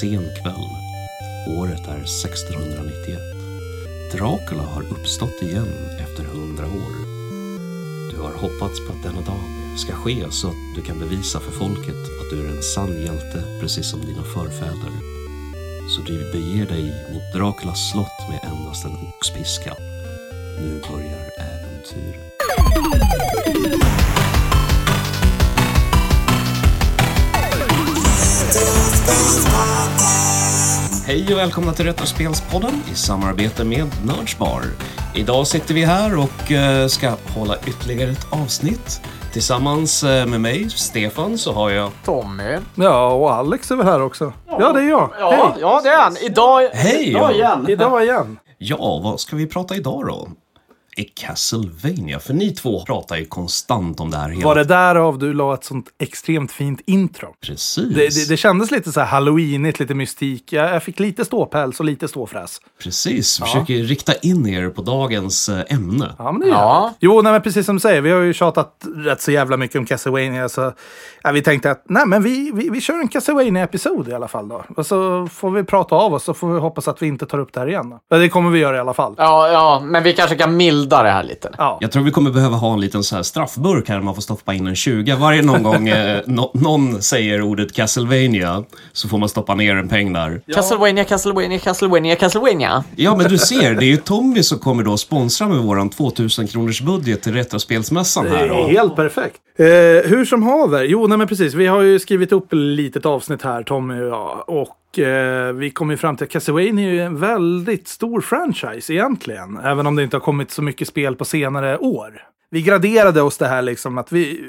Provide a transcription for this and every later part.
sen kväll. Året är 1691. Dracula har uppstått igen efter hundra år. Du har hoppats på att denna dag ska ske så att du kan bevisa för folket att du är en sann hjälte precis som dina förfäder. Så du beger dig mot Draculas slott med endast en oxpiska. Nu börjar äventyret. Hej och välkomna till Retrospelspodden i samarbete med Nördsbar. Idag sitter vi här och eh, ska hålla ytterligare ett avsnitt. Tillsammans eh, med mig, Stefan, så har jag... Tommy. Ja, och Alex är väl här också. Ja, det är jag. Ja, Hej! ja det är han. Idag, Hej, idag ja. igen. Idag igen. Ja, vad ska vi prata idag då? I Castlevania, för ni två pratar ju konstant om det här Var det därav du la ett sånt extremt fint intro? Precis, Det, det, det kändes lite så här halloweenigt, lite mystik. Jag, jag fick lite ståpäls och lite ståfräs. precis. Försöker rikta in er på dagens eh, ämne. Ja, men det gör Ja. Jo, nej, men precis som du säger, vi har ju tjatat rätt så jävla mycket om Castlevania. Så ja, vi tänkte att nej, men vi, vi, vi kör en Castlevania-episod i alla fall då. Och så får vi prata av oss så får vi hoppas att vi inte tar upp det här igen. Då. Ja, det kommer vi göra i alla fall. Ja, ja, men vi kanske kan milda det här lite. Ja. Jag tror vi kommer behöva ha en liten så här straffburk här man får stoppa in en 20 varje någon gång eh, nå- någon säger ordet Castlevania så får man stoppa ner en peng där. Castlevania, Castlevania, Castlevania, Castlevania. Ja, men du ser, det är ju Tommy som kommer då sponsra med våran 2000 kronors budget till Retrospelsmässan här. är Och helt perfekt. Eh, hur som haver. Jo, nej men precis. Vi har ju skrivit upp ett litet avsnitt här, Tommy och jag. Och eh, vi kom ju fram till att Castlevania är ju en väldigt stor franchise egentligen. Även om det inte har kommit så mycket spel på senare år. Vi graderade oss det här liksom att vi,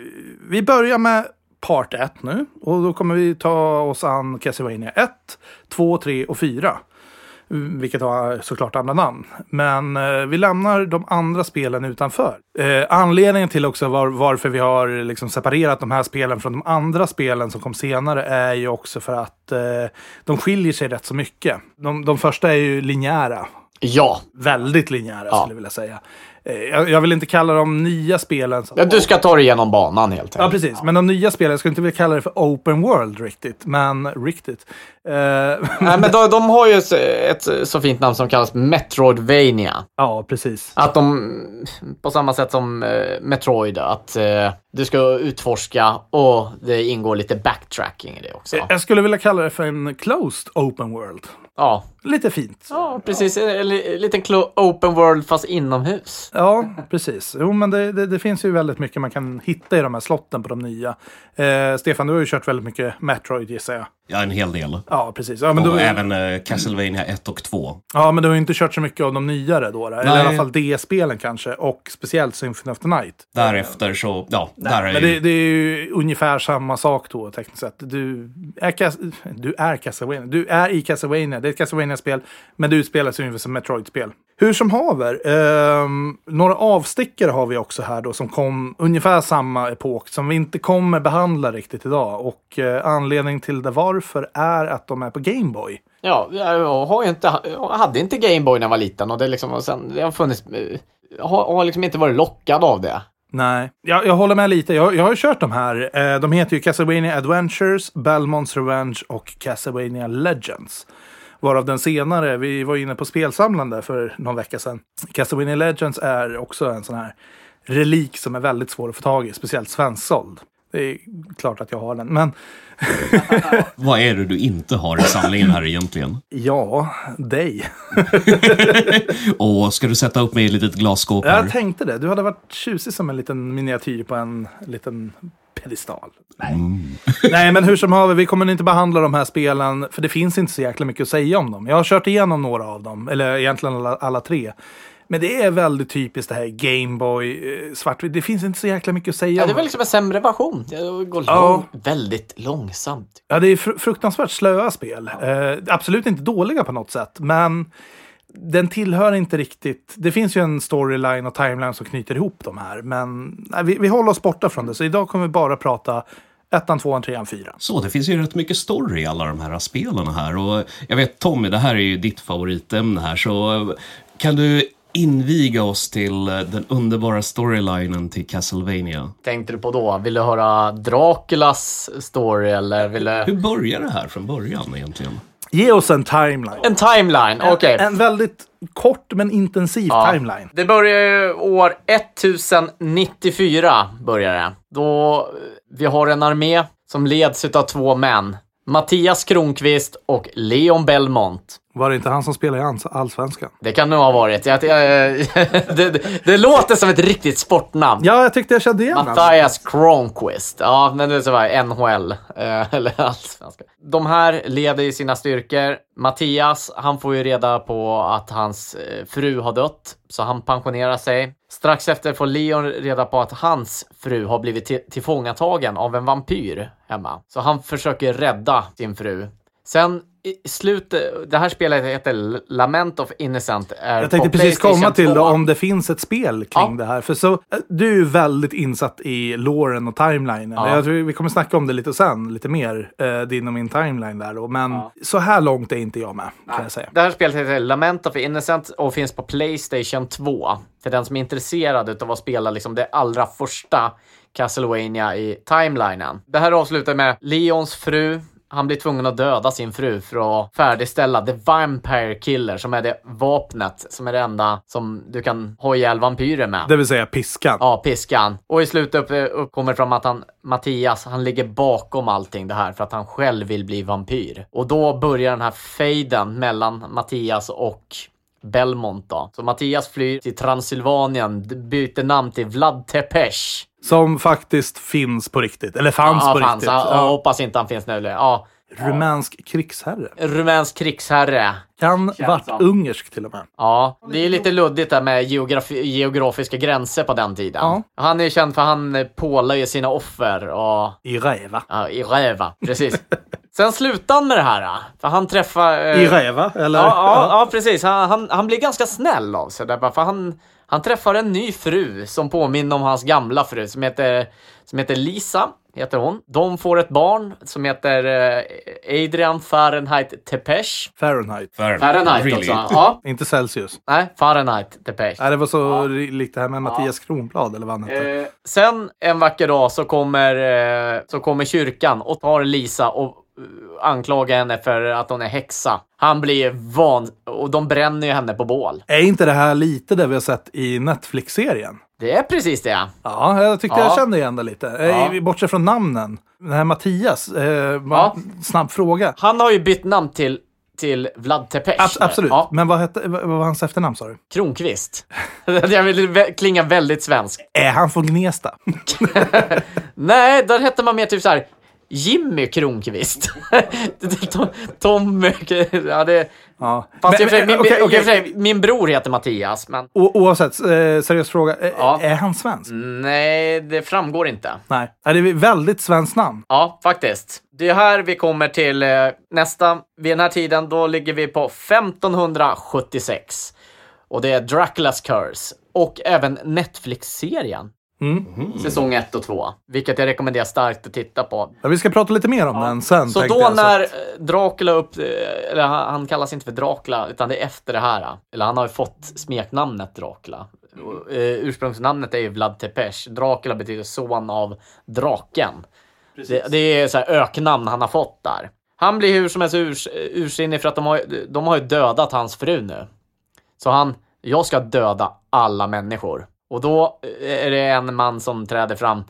vi börjar med part 1 nu. Och då kommer vi ta oss an Castlevania 1, 2, 3 och 4. Vilket har såklart andra namn. Men eh, vi lämnar de andra spelen utanför. Eh, anledningen till också var, varför vi har liksom separerat de här spelen från de andra spelen som kom senare är ju också för att eh, de skiljer sig rätt så mycket. De, de första är ju linjära. Ja. Väldigt linjära Ja. skulle jag vilja säga. Eh, jag, jag vill inte kalla de nya spelen... ja. Du ska ta dig igenom banan helt Ja, enkelt. precis. Men de nya spelen, jag skulle inte vilja kalla det för open world riktigt. Men riktigt. Eh, Nej, men de, de har ju ett, ett så fint namn som kallas Metroidvania. ja, precis. Att de, på samma sätt som eh, Metroid, att eh, du ska utforska och det ingår lite backtracking i det också. Jag skulle vilja kalla det för en closed open world. Ja, Lite fint. ja precis. En li- liten open world fast inomhus. Ja, precis. Jo, men det, det, det finns ju väldigt mycket man kan hitta i de här slotten på de nya. Eh, Stefan, du har ju kört väldigt mycket Metroid gissar jag. Ja, en hel del. Ja, precis. Ja, men, du, Och även eh, Castlevania 1 och 2. ja, men du har ju inte kört så mycket av de nyare då. Eller i Nej. alla fall D-spelen kanske. Och speciellt Symphony of the Night. Därefter så, ja, där är Men ju... det, det är ju ungefär samma sak då tekniskt sett. Du är, Cas- du är Castlevania. Du är i Castlevania. Det är ett Castlevania-spel. Men det utspelar sig ungefär som Metroid-spel. Hur som haver. ehm, några avstickare har vi också här då som kom ungefär samma epok. Som vi inte kommer behandla riktigt idag. Och eh, anledningen till det varför är att de är på Gameboy. Ja, jag, har inte, jag hade inte Gameboy när jag var liten och det, liksom, och sen, det har funnits... eh, Jag har, har liksom inte varit lockad av det. Nej, jag, jag håller med lite. Jag, jag har ju kört de här. Eh, de heter ju Castlevania Adventures, Belmonts Revenge och Castlevania Legends. Varav den senare, vi var inne på spelsamlande för någon vecka sedan. Castlevania Legends är också en sån här relik som är väldigt svår att få tag i, speciellt svensksåld. Det är klart att jag har den, men Vad är det du inte har i samlingen här egentligen? ja, dig. Och ska du sätta upp mig i ett litet glasskåp här? Jag tänkte det. Du hade varit tjusig som en liten miniatyr på en liten pedestal. Nej. Nej, men hur som haver, vi kommer inte behandla de här spelen, för det finns inte så jäkla mycket att säga om dem. Jag har kört igenom några av dem, eller egentligen alla, alla tre. Men det är väldigt typiskt det här Gameboy, eh, svartvitt. Det finns inte så jäkla mycket att säga Ja, det var liksom en sämre version. Det går Ja. väldigt långsamt. Ja, det är fr- fruktansvärt slöa spel. Eh, absolut inte dåliga på något sätt, men den tillhör inte riktigt... Det finns ju en storyline och timeline som knyter ihop de här, men nej, vi, vi håller oss borta från det. Så idag kommer vi bara prata ettan, tvåan, trean, fyran. Så, det finns ju rätt mycket story i alla de här spelen här. Och jag vet Tommy, det här är ju ditt favoritämne här, så kan du inviga oss till den underbara storylinen till Castlevania? Tänkte du på då? Vill du höra Draculas story eller vill du... Hur börjar det här från början egentligen? Ge oss en timeline. En timeline, okej. En väldigt kort men intensiv Ja. timeline. Det börjar ju år 1094 börjar det. Då eh, vi har en armé som leds av två män. Mattias Kronqvist och Leon Belmont. Var det inte han som spelade i Alls- Allsvenskan? Det kan nog ha varit. Jag, jag, det, det, det låter som ett riktigt sportnamn. Ja, jag tyckte jag kände igen. Mattias Kronqvist. Ja, men det är så var NHL. Eh, eller allsvenska. De här leder i sina styrkor. Mattias, han får ju reda på att hans eh, fru har dött, så han pensionerar sig. Strax efter får Leon reda på att hans fru har blivit till- tillfångatagen av en vampyr hemma. Så han försöker rädda sin fru. Sen i slutet, det här spelet heter Lament of Innocent. Är Jag tänkte precis komma till 2. det, om det finns ett spel kring Ja. det här. För så, eh, du är ju väldigt insatt i loren och timelinen. Ja. Jag tror vi kommer snacka om det lite sen, lite mer, eh, din och min timeline där då. Men Ja. så här långt är inte jag med, kan jag säga. Det här spelet heter Lament of Innocent och finns på Playstation 2. För den som är intresserad av att spela liksom det allra första Castlevania i timelinen. Det här avslutar med Leons fru. Han blir tvungen att döda sin fru för att färdigställa The Vampire Killer som är det vapnet som är det enda som du kan ha ihjäl vampyrer med. Det vill säga piskan. Ja, piskan. Och i slutet upp, uppkommer fram att han, Mattias, han ligger bakom allting det här för att han själv vill bli vampyr. Och då börjar den här fejden mellan Mattias och Belmont då. Så Mattias flyr till Transylvanien, byter namn till Vlad Tepes. Som faktiskt finns på riktigt. Eller fanns ja, på fanns. riktigt. Ja, Ja. Jag hoppas inte han finns nu. Ja, Rumänsk krigsherre. rumänsk krigsherre. Kan varit som. ungersk till och med. Ja, det är lite luddigt där med geografi- geografiska gränser på den tiden. Ja. Han är ju känd för att han pålar ju sina offer och I Räva. Ja, i Räva. Precis. Sen slutar han med det här. då. För han träffar... eh, I Räva, eller? Ja, ja, ja precis. Han, han, han blir ganska snäll av sig. Där, bara, för han, han träffar en ny fru som påminner om hans gamla fru som heter, som heter Lisa. Heter hon. De får ett barn som heter eh, Adrian Fahrenheit Tepesh. Fahrenheit. Fahrenheit Really? också. Ja. Inte Celsius. Nej, Fahrenheit Tepesh. Nej, det var så likt det här med Mattias Kronblad, eller vad han hette. Eh, sen en vacker dag så kommer, eh, så kommer kyrkan och tar Lisa och eh, anklagar henne för att hon är häxa. Han blir van och de bränner ju henne på bål. Är inte det här lite det vi har sett i Netflix-serien? Det är precis det. Ja, jag tyckte jag Ja. kände igen det lite. Ja. Ja. Bortsett från namnen. Den här Mattias, eh, Ja. snabb fråga. Han har ju bytt namn till, till Vlad Tepes. Abs- absolut. Ja, Men vad, hette, vad var hans efternamn sa du? Kronqvist. Jag vill vä- klinga väldigt svensk. Är han från Gnesta? Nej, där hette man mer typ så här Jimmy Kronqvist. Tom, Tom, ja det... Ja. Fast Men- men, min, okej. för sig, min bror heter Mattias, men O- Oavsett, eh, seriös fråga. Eh, Ja. Är han svensk? nej, det framgår inte. Nej. Det är väldigt svenskt namn? Ja, faktiskt. Det är här vi kommer till eh, nästa. Vid den här tiden, då ligger vi på 1576. Och det är Draculas Curse. Och även Netflix-serien. Mm. Säsong 1 och 2. Vilket jag rekommenderar starkt att titta på. Ja, vi ska prata lite mer om den sen. Så då jag, så när att- eh, Dracula upp, eh, eller han, han kallas inte för Dracula, utan det är efter det här. Eller han har ju fått smeknamnet Dracula. Eh, ursprungsnamnet är ju Vlad Tepes. Dracula betyder son av draken. Det, det är så här öknamn han har fått där. Han blir hur som helst urs, ursinnig för att de har, ju- de har ju dödat hans fru nu. Så han, jag ska döda alla människor. Och då är det en man som träder fram.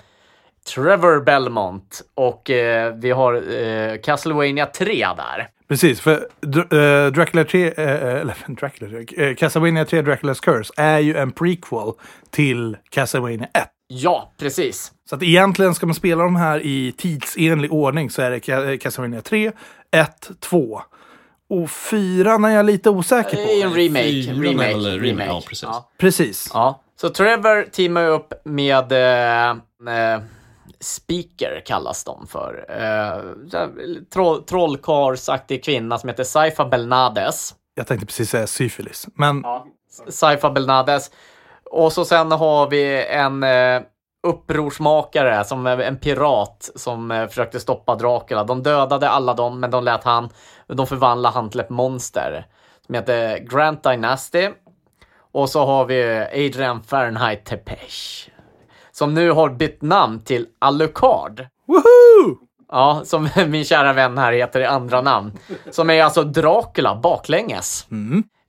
Trevor Belmont. Och eh, vi har eh, Castlevania 3 där. Precis, för Dr- eh, Dracula 3, eh, eller Dracula 3, eh, Castlevania 3 Dracula's Curse är ju en prequel till Castlevania 1. Ja, precis. Så att egentligen ska man spela de här i tidsenlig ordning så är det Ca- eh, Castlevania 3, 1, 2. Och 4 är jag lite osäker I en på. remake. Fyra remake, eller remake, remake. ja, precis. Ja. Precis. Ja, så Trevor teamar ju upp med eh, eh, Speaker kallas de för. Eh, troll, trollkarlsaktig kvinna som heter Saifa Belnades. Jag tänkte precis säga syfilis. Men Saifa Belnades. Och så sen har vi en eh, upprorsmakare, som är en pirat som eh, försökte stoppa Dracula. De dödade alla dem, men de lät han, de förvandlade han till ett monster som heter Grant Dynasty. Och så har vi Adrian Fahrenheit Tepesh. Som nu har bytt namn till Alucard. woho! Ja, som min kära vän här heter i andra namn. Som är alltså Dracula baklänges.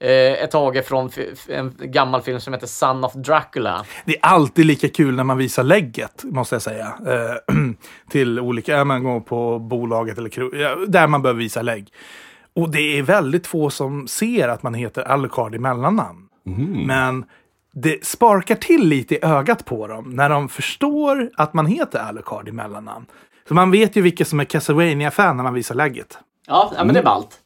Eh, ett tag från en gammal film som heter Son of Dracula. Det är alltid lika kul när man visar lägget, måste jag säga. Eh, till olika, man går på bolaget eller där man behöver visa lägg. Och det är väldigt få som ser att man heter Alucard i mellannamn. Men det sparkar till lite i ögat på dem när de förstår att man heter Alucard i mellannamn. Så man vet ju vilka som är Castlevania-fan när man visar lägget. Ja, ja men det är ballt.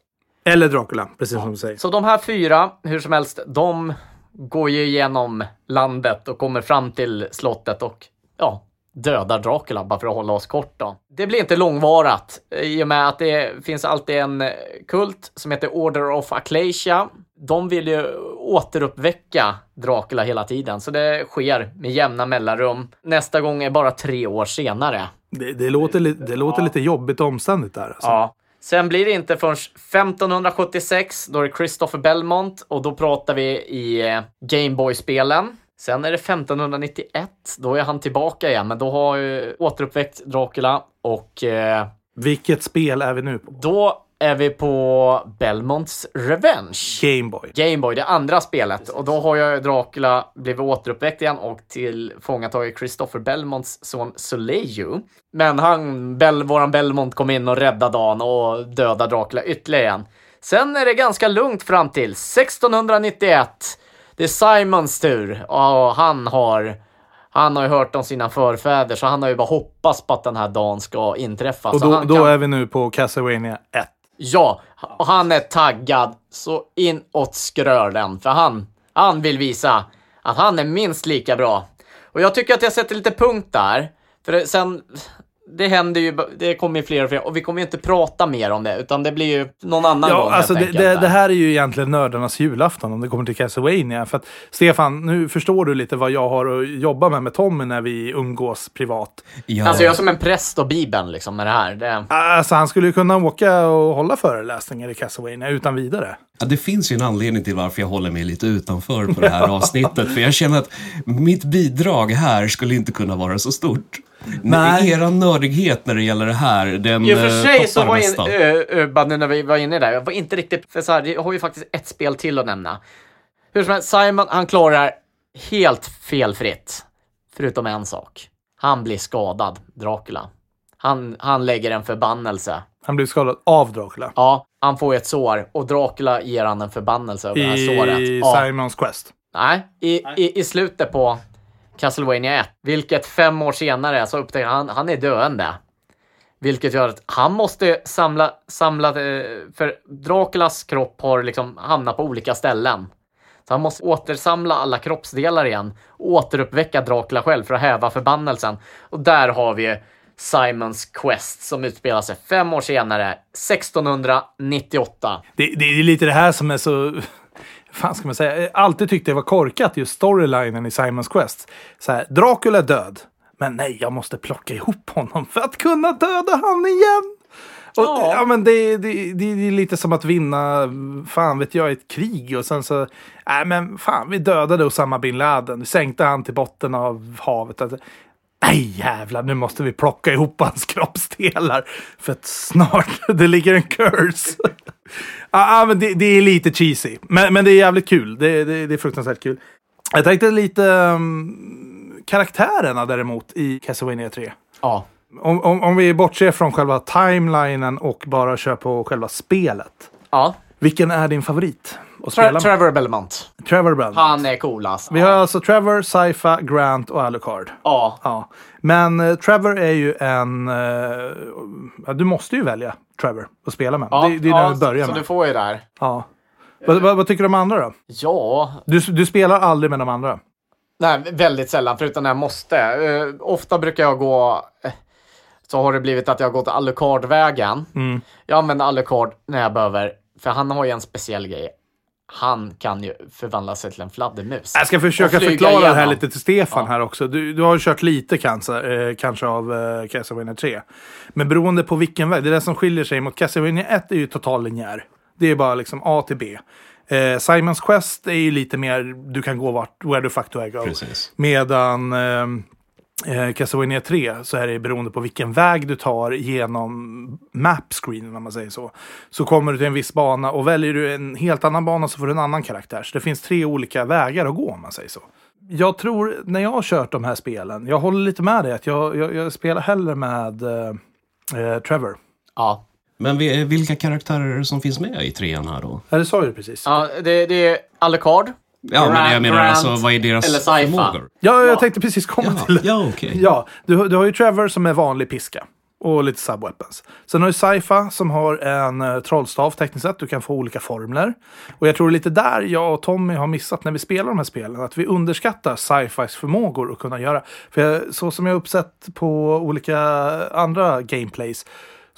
Eller Dracula, precis som du säger. Så de här fyra, hur som helst, de går ju igenom landet och kommer fram till slottet och ja, dödar Dracula bara för att hålla oss kort då. Det blir inte långvarat i och med att det finns alltid en kult som heter Order of Acclasia. De vill ju återuppväcka Dracula hela tiden, så det sker med jämna mellanrum. Nästa gång är bara tre år senare. Det, det, låter, li- det låter lite jobbigt och omständigt där. Alltså. Ja. Sen blir det inte förrän 1576, då är det Christopher Belmont och då pratar vi i eh, Gameboy-spelen. Sen är det 1591, då är han tillbaka igen, men då har ju återuppväckt Dracula och eh, Vilket spel är vi nu på? då är vi på Belmonts Revenge. Gameboy. Gameboy, det andra spelet. Och då har jag Dracula blivit återuppväckt igen och tillfångatagit Christopher Belmonts son Soleil. Men han, Bel, våran Belmont kom in och räddade dagen och dödade Dracula ytterligare igen. Sen är det ganska lugnt fram till 1691. Det är Simons tur och han har han har ju hört om sina förfäder, så han har ju bara hoppats på att den här dagen ska inträffa. Och då, han då kan... är vi nu på Castlevania 1. Ja, och han är taggad så inåt skrölen, för han, han vill visa att han är minst lika bra. Och jag tycker att jag sätter lite punkt där, för sen, det händer ju, det kommer ju fler och fler, och vi kommer ju inte prata mer om det, utan det blir ju någon annan gång Ja, alltså helt det, det, det här är ju egentligen nördarnas julafton om det kommer till Castlevania. För att, Stefan, nu förstår du lite vad jag har att jobba med med Tommy när vi umgås privat. Ja, Alltså jag är som en präst och bibeln liksom med det här. Det, Alltså han skulle ju kunna åka och hålla föreläsningar i Castlevania utan vidare. Ja, det finns ju en anledning till varför jag håller mig lite utanför på det här avsnittet. För jag känner att mitt bidrag här skulle inte kunna vara så stort. Nej. Era nördighet när det gäller det här, den I och för eh, sig så var in, ö, ö, bara nu när vi var inne där, jag var inte riktigt, för så här, jag har ju faktiskt ett spel till att nämna. Hur som helst, Simon, han klarar helt felfritt. Förutom en sak. Han blir skadad, Dracula. Han, han lägger en förbannelse. Han blev skadad av Dracula. Ja, han får ett sår och Dracula ger han en förbannelse över det här såret. I Ja. Simons Quest. Nej, i, i, i slutet på Castlevania 1, vilket fem år senare alltså så upptäcker han han är döende. Vilket gör att han måste samla, samla eh, för Draculas kropp har liksom hamnat på olika ställen. Så han måste återsamla alla kroppsdelar igen, återuppväcka Dracula själv för att häva förbannelsen. Och där har vi Simons Quest som utspelar sig fem år senare, 1698. Det, det är lite det här som är så fan ska man säga? Alltid tyckte det var korkat, just storylinen i Simons Quest. Så här, Dracula är död. Men nej, jag måste plocka ihop honom för att kunna döda han igen. Och, Ja. ja. men det, det, det är lite som att vinna, fan vet jag, ett krig och sen så, nej men fan, vi dödade Osama bin Laden, vi sänkte han till botten av havet. Alltså, Nej jävlar, nu måste vi plocka ihop hans kroppsdelar. För att snart, det ligger en curse. Ah, men det, det är lite cheesy. Men, men det är jävligt kul. Det, det, det är fruktansvärt kul. Jag tänkte lite um, karaktärerna däremot i Castlevania 3. Ja, Om, om, om vi bortser från själva timelinen och bara kör på själva spelet. ja. Vilken är din favorit att spela med? Trevor Belmont. Trevor Brand. Han är coolast. Vi har alltså Trevor, Saifa, Grant och Alucard. Ja, Ja, men eh, Trevor är ju en... eh, ja, du måste ju välja Trevor att spela med. ja, det, det är ja, den du börjar så med. du får ju där. Ja. Vad, vad, vad tycker du om andra då? Ja, Du, du spelar aldrig med de andra? nej, väldigt sällan, förutom när jag måste. Eh, ofta brukar jag gå... eh, så har det blivit att jag har gått Alucard-vägen. Mm. Jag använder Alucard när jag behöver, för han har ju en speciell grej. Han kan ju förvandla sig till en fladdermus. Jag ska försöka förklara det här igenom. lite till Stefan Ja. här också. Du, du har ju kört lite kanske, eh, kanske av eh, Castlevania 3. Men beroende på vilken väg, det är det som skiljer sig mot Castlevania 1 är ju total linjär. Det är bara liksom A till B. Eh, Simons Quest är ju lite mer, du kan gå vart, where the fuck do I go? Precis. Medan eh, eh, Castlevania 3 så är det beroende på vilken väg du tar genom mapscreenen om man säger så. Så kommer du till en viss bana och väljer du en helt annan bana så får du en annan karaktär. Så det finns tre olika vägar att gå om man säger så. Jag tror, när jag har kört de här spelen, jag håller lite med dig att jag, jag, jag spelar hellre med eh, eh, Trevor. Ja. Men vi- vilka karaktärer som finns med i trean här då? Ja, det sa du precis. ja det, det är Alucard. Ja, men jag menar Grant alltså, vad är deras eller förmågor? Ja, jag tänkte precis komma Ja, till det. ja okej. Ja, du, du har ju Trevor som är vanlig piska. Och lite subweapons. Sen har du Saifa som har en uh, trollstav tekniskt sett. Du kan få olika formler. Och jag tror det är lite där jag och Tommy har missat när vi spelar de här spelen. Att vi underskattar sci-fis förmågor att kunna göra. För jag, så som jag har uppsett på olika andra gameplays.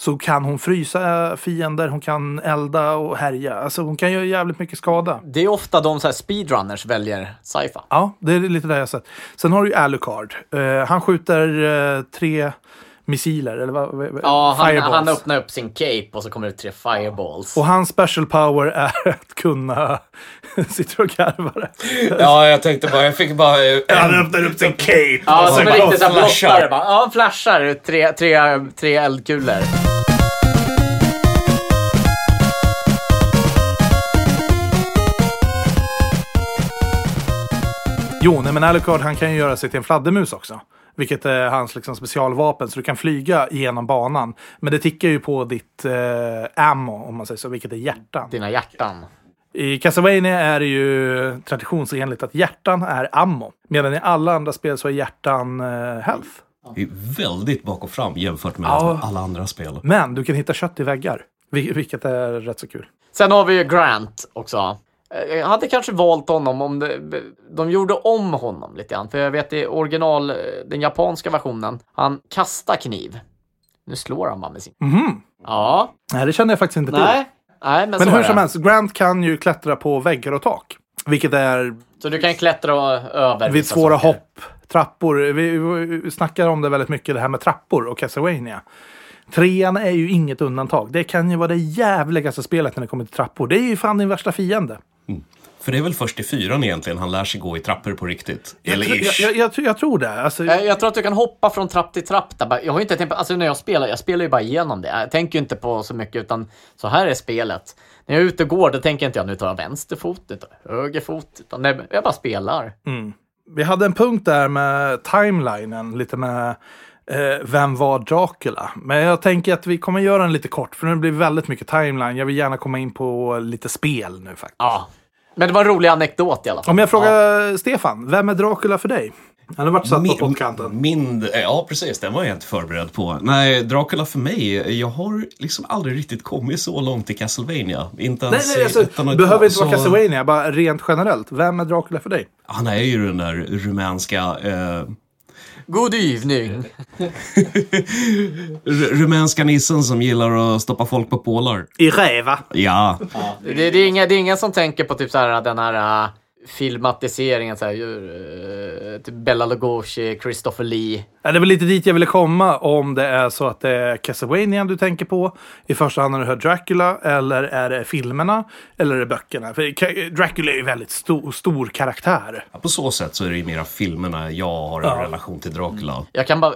Så kan hon frysa fiender, hon kan elda och härja. Alltså hon kan göra jävligt mycket skada. Det är ofta de så speedrunners väljer sci-fi. Ja, det är lite det jag har sett. Sen har du ju Alucard. Eh, han skjuter eh, tre missiler, eller vad? Ja, han, fireballs. han öppnar upp sin cape och så kommer det tre fireballs. Och hans special power är att kunna... Sitter och garvar. Ja, jag tänkte bara, jag fick bara... Han öppnar upp sin cape. Ja, och som så en riktig blottare. Ja, flashar. Tre, tre, tre eldkulor. Jo, nej, men Alucard han kan ju göra sig till en fladdermus också. Vilket är hans liksom, specialvapen, så du kan flyga genom banan. Men det tickar ju på ditt eh, ammo, om man säger så, vilket är hjärtan. Dina hjärtan. I Castlevania är det ju traditionsenligt att hjärtan är ammo. Medan i alla andra spel så är hjärtan eh, health. Det är väldigt bak och fram jämfört med Ja. alla andra spel. Men du kan hitta kött i väggar. vil- Vilket är rätt så kul. Sen har vi ju Grant också. Eh, Jag hade kanske valt honom om det, de gjorde om honom lite grann. För jag vet i original, eh, den japanska versionen, han kastar kniv. Nu slår han bara med sin... Mhm. Ja. Nej, det kände jag faktiskt inte till. Nej. Nej, men, Men hur som helst, Grant kan ju klättra på väggar och tak. Vilket är Så du kan klättra över vid svåra saker. hopp, trappor. Vi, vi snackar om det väldigt mycket, det här med trappor och Castlevania. Trean är ju inget undantag. Det kan ju vara det jävligaste spelet när det kommer till trappor. Det är ju fan din värsta fiende. För det är väl först i fyran egentligen han lär sig gå i trappor på riktigt. Eller jag, ish. jag, jag, jag, jag tror det. Alltså, Eh, Jag tror att du kan hoppa från trapp till trapp. Där. Jag har inte tänkt på, alltså när jag spelar, jag spelar ju bara igenom det. Jag tänker ju inte på så mycket, utan så här är spelet. När jag är ute och går, då tänker inte jag nu tar jag vänster fot, nu tar jag höger fot. Utan nej, jag bara spelar. Vi hade en punkt där med timelinen, lite med eh, vem var Dracula? Men jag tänker att vi kommer göra den lite kort, för nu blir väldigt mycket timeline. Jag vill gärna komma in på lite spel nu faktiskt. Ja. Men det var en rolig anekdot i alla fall. Om jag frågar Stefan, vem är Dracula för dig? Han har varit satt på pottkanten. min, ja, precis. Den var jag inte förberedd på. Nej, Dracula för mig, jag har liksom aldrig riktigt kommit så långt i Castlevania. Inte Nej, ens nej, alltså, det behöver inte vara så- Castlevania, bara rent generellt. Vem är Dracula för dig? Han är ju den där rumänska... Eh, God evening. r- rumänska nissen som gillar att stoppa folk på pålar. I Räva. Ja, Det, det, är inga, det är ingen som tänker på typ så här, den här uh, filmatiseringen, så här, uh, typ Bella Lugosi, Christopher Lee. Ja, det är väl lite dit jag ville komma om det är så att det är Castlevania du tänker på. I första hand när du hör Dracula, eller är det filmerna, eller är det böckerna? För Dracula är ju väldigt stor, stor karaktär. på så sätt så är det ju mera filmerna jag har en Ja. relation till Dracula. Jag kan bara,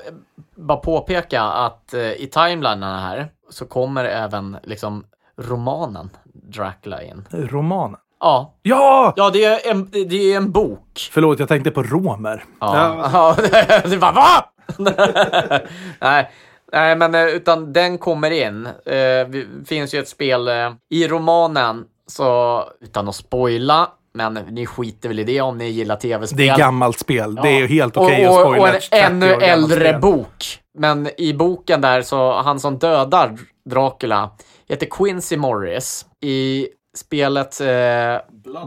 bara påpeka att uh, i timelinen här så kommer även liksom romanen Dracula in. Romanen. Ja, Ja! ja det, är en, det är en bok. Förlåt, jag tänkte på romer. Ja. ja. det bara, va? Nej. Nej, men eh, utan den kommer in. Eh, Det finns ju ett spel eh, i romanen, så utan att spoila, men ni skiter väl i det om ni gillar tv-spel. Det är gammalt spel. Det är ju helt Och- okej att och, spoila och en ett 30 ännu äldre spel. bok. Men i boken där, så han som dödar Dracula heter Quincy Morris. I spelet eh,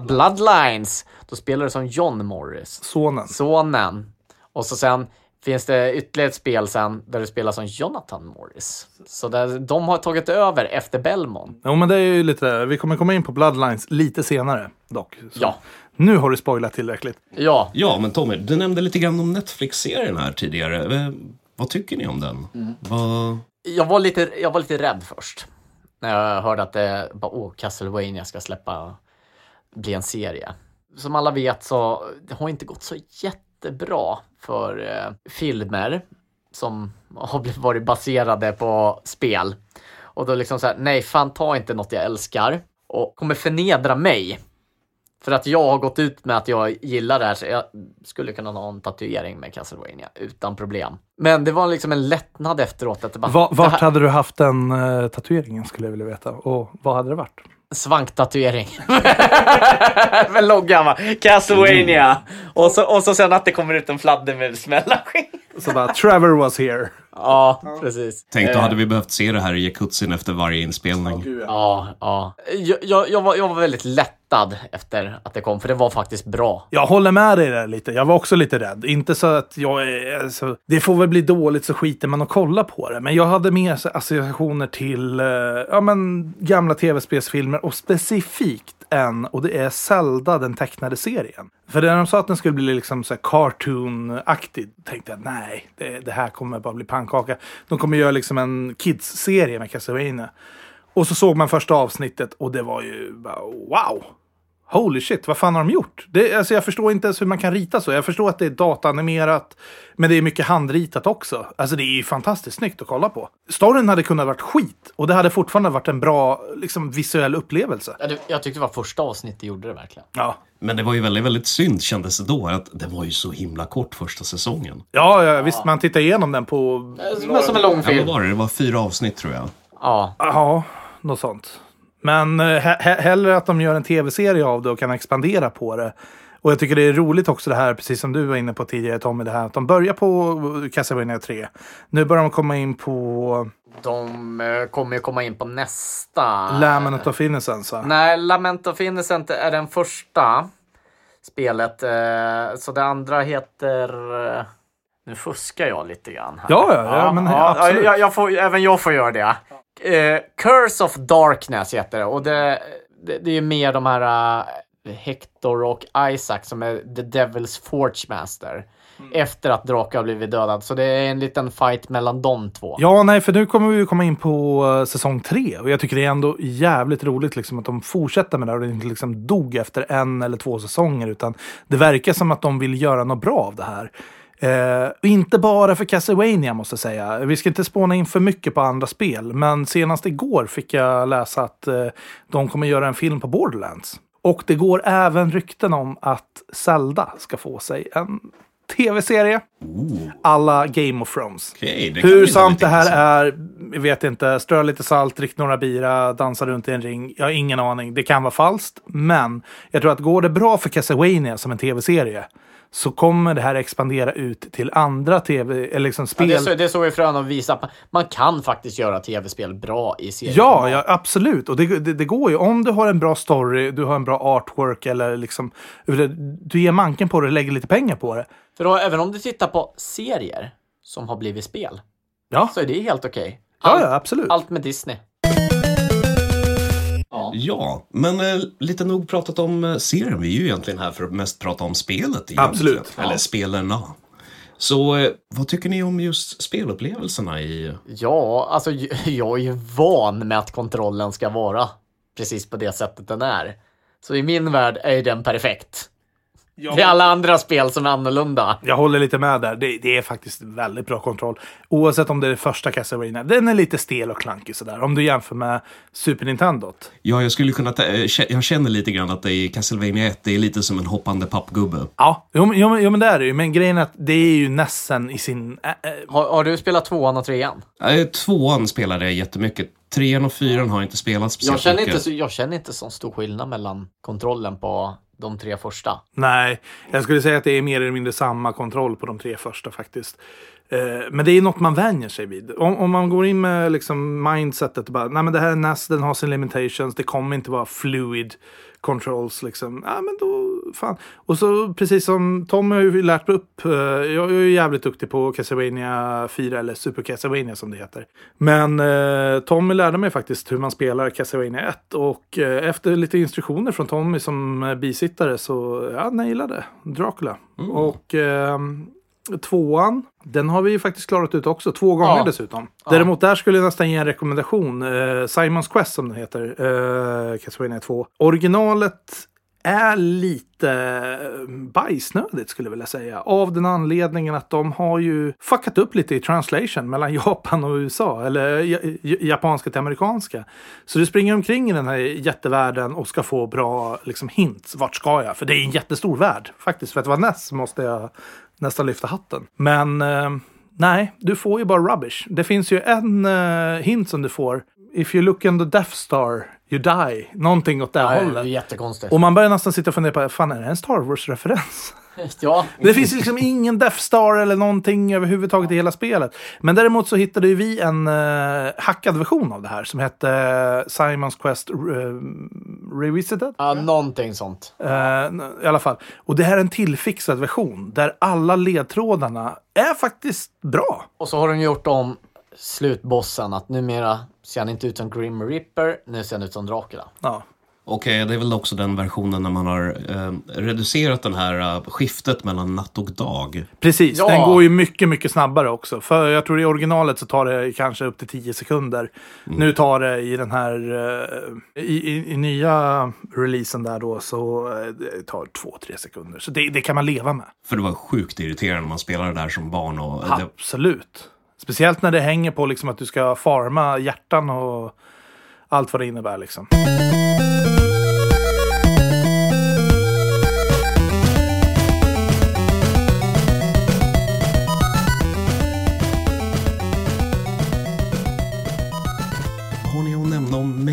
Bloodlines, då spelar du som John Morris Sonen. sonen. Och så sen finns det ytterligare ett spel sen där du spelar som Jonathan Morris. Så där, de har tagit över efter Belmont. Jo, men det är ju lite... Vi kommer komma in på Bloodlines lite senare, dock. Så Ja. Nu har du spoilat tillräckligt. Ja, Ja, men Tommy, du nämnde lite grann om Netflix-serien här tidigare. Eh, Vad tycker ni om den? Vad... jag var lite, jag var lite rädd först. När jag hörde att det bara, åh, Castlevania ska släppa, bli en serie. Som alla vet så det har inte gått så jättebra för eh, filmer som har blivit- varit baserade på spel. Och då liksom så här, nej fan ta inte något jag älskar och kommer förnedra mig. För att jag har gått ut med att jag gillar det här så jag skulle kunna ha en tatuering med Castlevania utan problem. Men det var liksom en lättnad efteråt. Att det bara, Va, det vart här- hade du haft den uh, tatueringen skulle jag vilja veta. Och vad hade det varit? Svanktatuering. med loggan va? Castlevania. Och, så, och så sen att det kommer ut en fladder med smällarskinn. Så bara, Trevor was here. Ja, precis. Tänk, då Eh, hade vi behövt se det här i jacuzzin efter varje inspelning. Ja, ja. Jag, jag, jag, var, jag var väldigt lättad efter att det kom, för det var faktiskt bra. Jag håller med dig där lite. Jag var också lite rädd. Inte så att jag är... Alltså, det får väl bli dåligt så skiter man och kolla på det. Men jag hade mer associationer till eh, ja, men, gamla tv-spelsfilmer och specifikt en, och det är Zelda, den tecknade serien. För när de sa att den skulle bli liksom så här cartoon-aktig tänkte jag nej, det, det här kommer bara bli pannkaka. De kommer göra liksom en kids-serie med Castlevania. Och så såg man första avsnittet och det var ju bara wow. Holy shit, vad fan har de gjort? Det, alltså jag förstår inte ens hur man kan rita så. Jag förstår att det är dataanimerat, men det är mycket handritat också. Alltså det är ju fantastiskt snyggt att kolla på. Storyn hade kunnat varit skit och det hade fortfarande varit en bra liksom, visuell upplevelse. Ja, det- Jag tyckte det var första avsnittet gjorde det verkligen. Ja, Men det var ju väldigt, väldigt synd kändes det då att det var ju så himla kort första säsongen. ja, ja visst, man tittar igenom den på... Som en lång Ja, film. vad var det? Det var fyra avsnitt tror jag. Ja, Ja, något sånt. Men eh, he he hellre att de gör en tv-serie av det och kan expandera på det. Och jag tycker det är roligt också det här, precis som du var inne på tidigare Tommy, det här att de börjar på Castlevania 3. Nu börjar de komma in på de eh, kommer ju komma in på nästa. Lament of Innocence? Nej, Lament of Innocent är den första spelet. eh, Så det andra heter... eh, Nu fuskar jag lite grann. Här. Ja, ja, ja, men absolut. Jag, jag får, även jag får göra det. Eh, Curse of Darkness heter det. Och det, det, det är mer de här eh, Hector och Isaac som är The Devil's Forge Master. Mm. Efter att Drake har blivit dödad. Så det är en liten fight mellan de två. Ja, nej, för nu kommer vi ju komma in på eh, säsong tre. Och jag tycker det är ändå jävligt roligt liksom, att de fortsätter med det här och inte liksom dog efter en eller två säsonger. Utan det verkar som att de vill göra något bra av det här. Eh, inte bara för Castlevania måste jag säga. Vi ska inte spåna in för mycket på andra spel. Men senast igår fick jag läsa att eh, de kommer göra en film på Borderlands. Och det går även rykten om att Zelda ska få sig en tv-serie. Alla Game of Thrones. Kan Hur sant det här är, jag vet inte. Strö lite salt, drick några bira, dansa runt i en ring. Jag har ingen aning. Det kan vara falskt. Men jag tror att går det bra för Castlevania som en tv-serie så kommer det här expandera ut till andra tv, eller liksom Ja, spel. det, så, det såg vi att visa att man- man kan faktiskt göra tv-spel bra i serier. Ja, ja, absolut. Och det, det, det går ju. Om du har en bra story, du har en bra artwork eller liksom... Du ger manken på det och lägger lite pengar på det. För då, även om du tittar på serier som har blivit spel, Ja, så är det helt okej. ja, Allt, ja absolut. allt med Disney. Ja. Ja, men eh, lite nog pratat om eh, serien. Vi är ju egentligen här för att mest prata om spelet. Egentligen. Absolut. Eller spelarna. Så eh, vad tycker ni om just spelupplevelserna i... Ja, alltså jag är ju van med att kontrollen ska vara precis på det sättet den är. Så i min värld är den perfekt. Det är alla andra spel som är annorlunda. Jag håller lite med där. Det, det är faktiskt väldigt bra kontroll. Oavsett om det är första Castlevania. Den är lite stel och klankig sådär. Om du jämför med Super Nintendo. Ja, jag skulle kunna... ta- eh, Jag känner lite grann att det i Castlevania 1, det är lite som en hoppande pappgubbe. Ja, jo, men- jo, jo, men det är det ju. Men grejen är att det är ju Nessen i sin... Äh, äh, Har, har du spelat tvåan och trean? Eh, Tvåan spelade jag jättemycket. Trean och fyran har jag inte spelat speciellt Jag känner, mycket. inte, så- jag känner inte så stor skillnad mellan kontrollen på de tre första. nej, jag skulle säga att det är mer eller mindre samma kontroll på de tre första faktiskt. Eh, men det är något man vänjer sig vid. Om, om man går in med liksom mindsetet bara, nej men det här är NAS, den har sin limitations, det kommer inte vara fluid controls liksom. Ja men då, fan. Och så precis som Tom har ju lärt upp, eh, jag är ju jävligt duktig på Castlevania 4 eller Super Castlevania som det heter. Men eh, Tommy lärde mig faktiskt hur man spelar Castlevania 1 och eh, efter lite instruktioner från Tommy som eh, bisittare så jag nailade Dracula. Och ehm, Tvåan, den har vi ju faktiskt klarat ut också. Två gånger Ja. dessutom. Däremot där skulle jag nästan ge en rekommendation. Eh, Simons Quest som den heter. Eh, Castlevania 2. Originalet är lite eh, bajsnödigt skulle jag vilja säga. Av den anledningen att de har ju fuckat upp lite i translation mellan Japan och USA. Eller ja- ja- japanska till amerikanska. Så du springer omkring i den här jättevärlden och ska få bra liksom, hints. Vart ska jag? För det är en jättestor värld. Faktiskt, för att vara NES måste jag nästan lyfta hatten. Men eh, nej, du får ju bara rubbish. Det finns ju en eh, hint som du får. If you look in the Death Star, you die. Någonting åt det Ja, det är hållet. jättekonstigt. Och man börjar nästan sitta och fundera på, fan är det en Star Wars-referens? Ja, Det finns liksom ingen Death Star eller någonting överhuvudtaget i hela spelet. Men däremot så hittade ju vi en uh, hackad version av det här som hette eh, Simons Quest eh, Revisited. ja, någonting sånt. Eh, I alla fall. Och det här är en tillfixad version där alla ledtrådarna är faktiskt bra. Och så har de gjort om slutbossen att numera ser han inte ut som Grim Reaper, nu ser han ut som Dracula. Ja. Okej, det är väl också den versionen när man har eh, reducerat den här eh, skiftet mellan natt och dag. Precis, Ja. den går ju mycket, mycket snabbare också. För jag tror i originalet så tar det kanske upp till 10 sekunder. Nu tar det i den här, eh, i, i, i nya releasen där då, så eh, det tar 2-3 sekunder. Så det, det kan man leva med. För det var sjukt irriterande när man spelade där som barn. Och det, Absolut. Speciellt när det hänger på liksom att du ska farma hjärtan och allt vad det innebär liksom.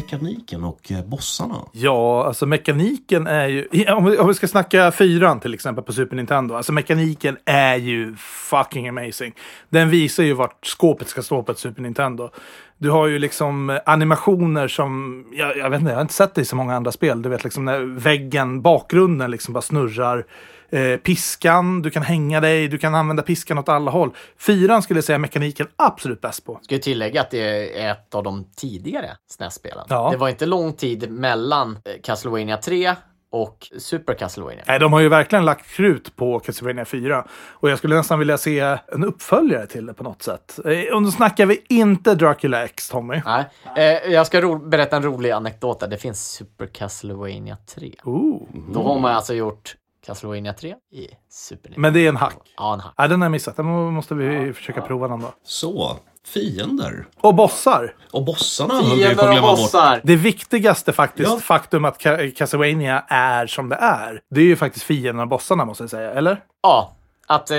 Mekaniken och eh, bossarna? Ja, alltså mekaniken är ju... Om vi, ska snacka fyran till exempel på Super Nintendo. Alltså mekaniken är ju fucking amazing. Den visar ju vart skåpet ska stå på ett Super Nintendo. Du har ju liksom animationer som... Jag, jag vet inte, jag har inte sett det i så många andra spel. Du vet liksom när väggen, bakgrunden liksom bara snurrar. Eh, piskan, du kan hänga dig, du kan använda piskan åt alla håll. Fyran skulle jag säga mekaniken absolut bäst på. Ska tillägga att det är ett av de tidigare SNES-spelen. Ja. Det var inte lång tid mellan eh, Castlevania 3 och Super Castlevania. Nej, de har ju verkligen lagt krut på Castlevania 4. Och jag skulle nästan vilja se en uppföljare till det på något sätt. Eh, Och då snackar vi inte Dracula X, Tommy. Nej, eh, jag ska berätta en rolig anekdot. där. Det finns Super Castlevania 3. Ooh. Då har man alltså gjort Castlevania 3 i Super Nintendo. Men det är en hack. Ja, en hack. Nej, den har jag missat. Den må- måste vi försöka prova någon dag. Så, fiender. Och bossar. Och bossarna Fiender och glömma bort. bossar! Det viktigaste faktiskt, Ja. faktum att Ca- Castlevania är som det är. Det är ju faktiskt fienderna och bossarna måste jag säga, eller? Ja, att eh,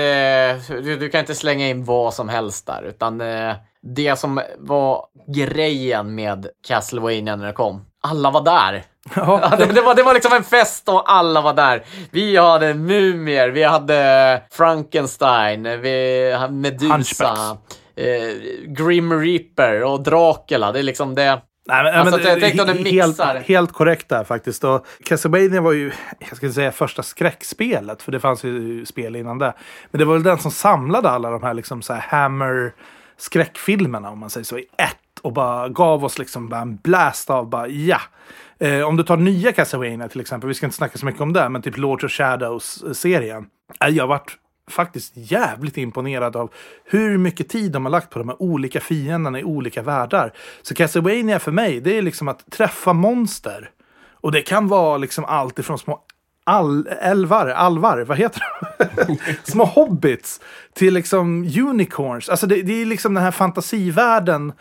du, du kan inte slänga in vad som helst där, utan eh, det som var grejen med Castlevania när det kom. Alla var där. Ja, det, det, var, det var liksom en fest och alla var där. Vi hade mumier, vi hade Frankenstein, vi hade Medusa, Hunchbacks. eh, Grim Reaper och Dracula. Det är liksom det. Nej, men, Alltså, men, jag tänkte om det he- helt, mixar. helt korrekt där faktiskt. Och Castlevania var ju, jag skulle säga första skräckspelet, för det fanns ju spel innan det. Men det var väl den som samlade alla de här liksom så här Hammer skräckfilmerna om man säger så i ett. Och bara gav oss liksom bara en blast av bara ja. Eh, om du tar nya Castlevania till exempel, vi ska inte snacka så mycket om det, men typ Lords of Shadows-serien. Eh, jag har varit faktiskt jävligt imponerad av hur mycket tid de har lagt på de här olika fienderna i olika världar. Så Castlevania för mig, det är liksom att träffa monster. Och det kan vara liksom allt ifrån små all, älvar, alvar, vad heter det? små hobbits till liksom unicorns. Alltså det, det är liksom den här fantasivärlden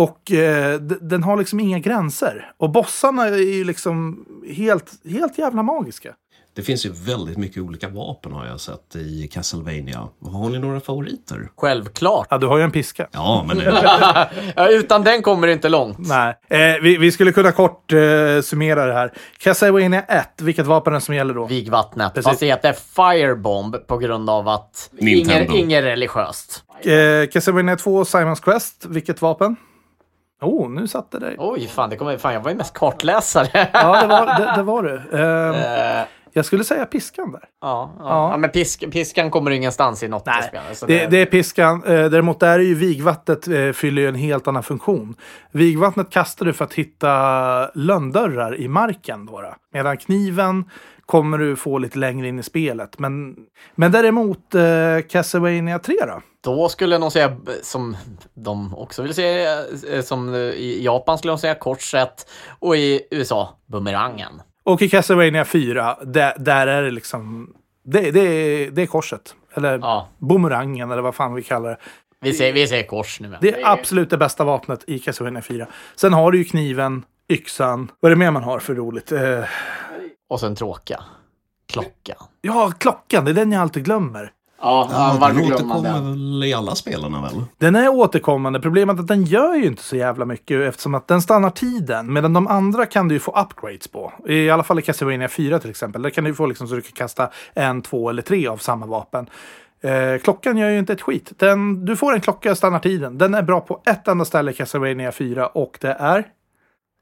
och eh, den har liksom inga gränser. Och bossarna är ju liksom helt, helt jävla magiska. Det finns ju väldigt mycket olika vapen har jag sett i Castlevania. Har ni några favoriter? Självklart. Ja, du har ju en piska. Ja, men Ja, utan den kommer det inte långt. Nej, eh, vi, vi skulle kunna kort eh, summera det här. Castlevania 1, vilket vapen är det som gäller då? Vigvattnet. Precis. Fast det heter Firebomb på grund av att Nintendo. inget religiöst. Eh, Castlevania 2, Simons Quest, vilket vapen? Oh, nu satte det dig. Oj, fan, det kommer, fan, jag var ju mest kartläsare. Ja, det var, det, det var du. Eh, jag skulle säga piskan där. ja, ja. Ja. ja, men pisk, piskan kommer ingenstans i något Nej, spel. Så Det, det är piskan. Eh, däremot där är ju vigvattnet eh, fyller ju en helt annan funktion. Vigvattnet kastar du för att hitta lönndörrar i marken. Då, då. Medan kniven kommer du få lite längre in i spelet. Men, men däremot eh, Castlevania 3 då? Då skulle jag nog säga, som de också vill säga, eh, som i Japan skulle de säga korset och i USA bumerangen. Och i Castlevania 4, där, där är det liksom... Det, det, är, det är korset. Eller Ja. bumerangen, eller vad fan vi kallar det. Vi säger, vi säger kors nu. men. Det är absolut det bästa vapnet i Castlevania 4. Sen har du ju kniven, yxan. Vad är det mer man har för roligt? Eh, Och sen tråka. Klocka. ja, klockan. Det är den jag alltid glömmer. Ja, Ja, varför den glömmer man den? väl i alla spelarna väl? Den är återkommande. Problemet är att den gör ju inte så jävla mycket eftersom att den stannar tiden. Medan de andra kan du ju få upgrades på. I alla fall i Castlevania 4 till exempel. Där kan du få liksom så du kan kasta en, två eller tre av samma vapen. Eh, klockan gör ju inte ett skit. Den, du får en klocka, stannar tiden. Den är bra på ett enda ställe i Castlevania 4 och det är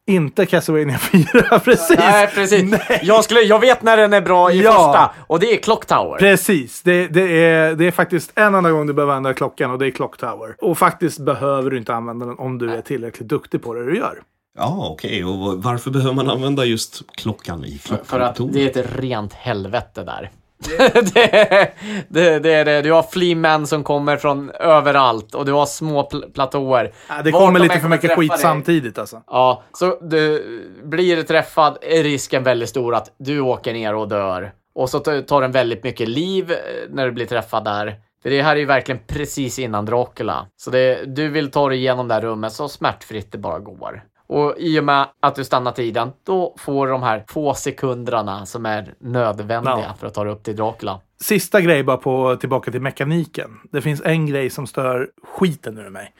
inte Castlevania 4. Precis! Nej, precis. Nej. Jag, skulle, jag vet när den är bra i Ja. första. Och det är Clock Tower. Precis, det, det, är, det är faktiskt en enda gång du behöver använda klockan och det är Clock Tower. Och faktiskt behöver du inte använda den om du är tillräckligt duktig på det du gör. Ja, okej. Och vad- varför behöver man använda just klockan i klockan? För att det är ett rent helvete där. det, det, det är det. Du har fleamen som kommer från överallt och du har små pl- platåer. Ja, det Vart kommer de lite för mycket skit dig. samtidigt alltså. Ja, så du blir träffad är risken väldigt stor att du åker ner och dör. Och så tar tar den väldigt mycket liv eh, när du blir träffad där. För det här är ju verkligen precis innan Dracula. Så det, du vill ta dig igenom det här rummet så smärtfritt det bara går. Och i och med att du stannar tiden, då får du de här få sekunderna som är nödvändiga Ja. för att ta dig upp till Dracula. Sista grej bara på, tillbaka till mekaniken. Det finns en grej som stör skiten ur mig.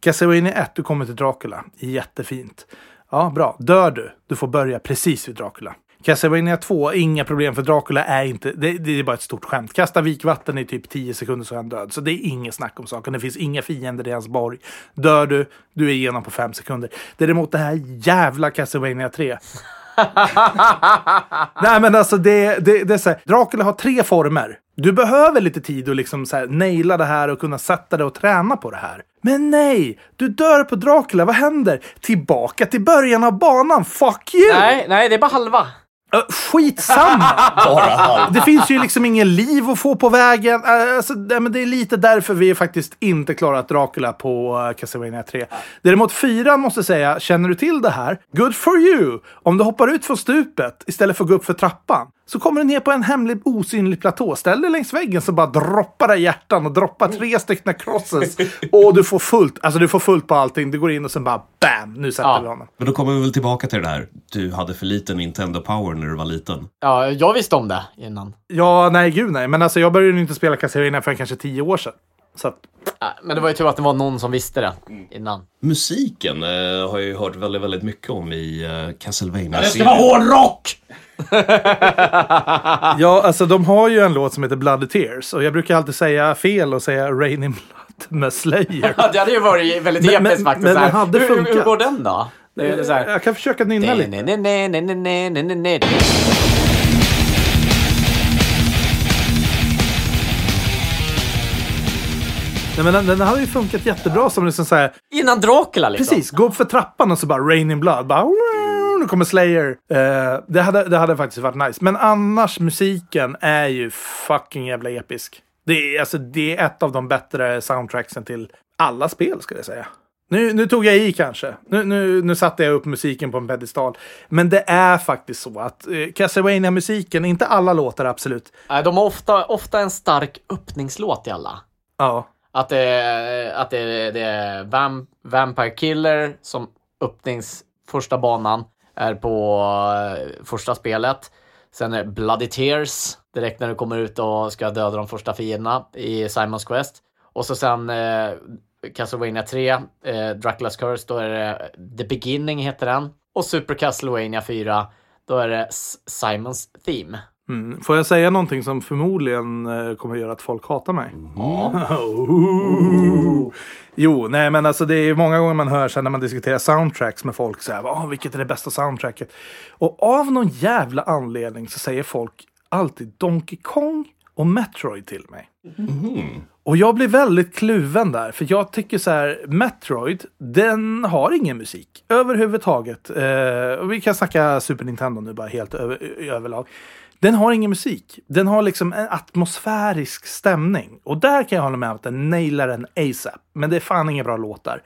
Castlevania 1, du kommer till Dracula. Jättefint. Ja, bra. Dör du, du får börja precis vid Dracula. Castlevania 2, inga problem för Dracula är inte, det, det är bara ett stort skämt. Kasta vikvatten i typ 10 sekunder så är han död. Så det är inget snack om saken. Det finns inga fiender i hans borg. Dör du, du är igenom på 5 sekunder. Däremot det här jävla Castlevania 3. Nej men alltså det, det, det är så här, Dracula har tre former. Du behöver lite tid att liksom så här, naila det här och kunna sätta dig och träna på det här. Men nej! Du dör på Dracula, vad händer? Tillbaka till början av banan, fuck you! Nej, nej, det är bara halva. Skitsamma! Bara. Det finns ju liksom ingen liv att få på vägen. Äh, Alltså, men det är lite därför vi faktiskt inte klarat Dracula på uh, Castlevania 3. Däremot 4 måste säga, känner du till det här? Good for you! Om du hoppar ut från stupet istället för att gå upp för trappan så kommer du ner på en hemlig osynlig platå. Ställ dig längs väggen så bara droppar det hjärtan och droppar tre stycken crosses. Och du får fullt, alltså du får fullt på allting. Du går in och sen bara BAM! Nu sätter Ja. vi honom. Men då kommer vi väl tillbaka till det där. Du hade för lite Nintendo Power när du var liten. Ja, jag visste om det innan. Ja, nej gud nej. Men alltså jag började ju inte spela Castlevania för kanske tio år sedan. Så att, Men det var ju tur att det var någon som visste det innan. Musiken eh, har jag ju hört väldigt, väldigt mycket om i uh, castlevania hårdrock! Ja, alltså de har ju en låt som heter Bloody Tears. Och jag brukar alltid säga fel och säga Rain in Blood med Slayer. Ja, det hade ju varit väldigt Men- episkt men- faktiskt. men här. den hade hur, hur, hur funkat. går den då? Det är så här. Jag kan försöka nynna lite. Nej, men den, den hade ju funkat jättebra som liksom så här, Innan Dracula liksom. Precis, gå upp för trappan och så bara Rain in Blood. Bara, nu kommer Slayer. Eh, det, hade, det hade faktiskt varit nice. Men annars, musiken är ju fucking jävla episk. Det är, alltså, det är ett av de bättre soundtracksen till alla spel, skulle jag säga. Nu, nu tog jag i kanske. Nu, nu, nu satte jag upp musiken på en pedestal. Men det är faktiskt så att eh, Castlevania-musiken, inte alla låtar absolut. Nej, De har ofta, ofta en stark öppningslåt i alla. Ja, att det är, att det är, det är Vamp Vampire Killer som öppnings första banan är på eh, första spelet. Sen är det Bloody Tears direkt när du kommer ut och ska döda de första fienderna i Simons Quest. Och så sen eh, Castlevania 3, eh, Dracula's Curse, då är det eh, The Beginning heter den. Och Super Castlevania 4, då är det S- Simons Theme mm. Får jag säga någonting som förmodligen eh, kommer göra att folk hatar mig? Jo, nej men alltså det är många gånger man hör här när man diskuterar soundtracks med folk så här, "Åh, vilket är det bästa soundtracket? Och av någon jävla anledning så säger folk alltid Donkey Kong och Metroid till mig. Och jag blir väldigt kluven där, för jag tycker så här, Metroid, den har ingen musik överhuvudtaget. Eh, och vi kan snacka Super Nintendo nu bara helt över, överlag. Den har ingen musik. Den har liksom en atmosfärisk stämning. Och där kan jag hålla med om att den nailar den ASAP. Men det är fan inga bra låtar.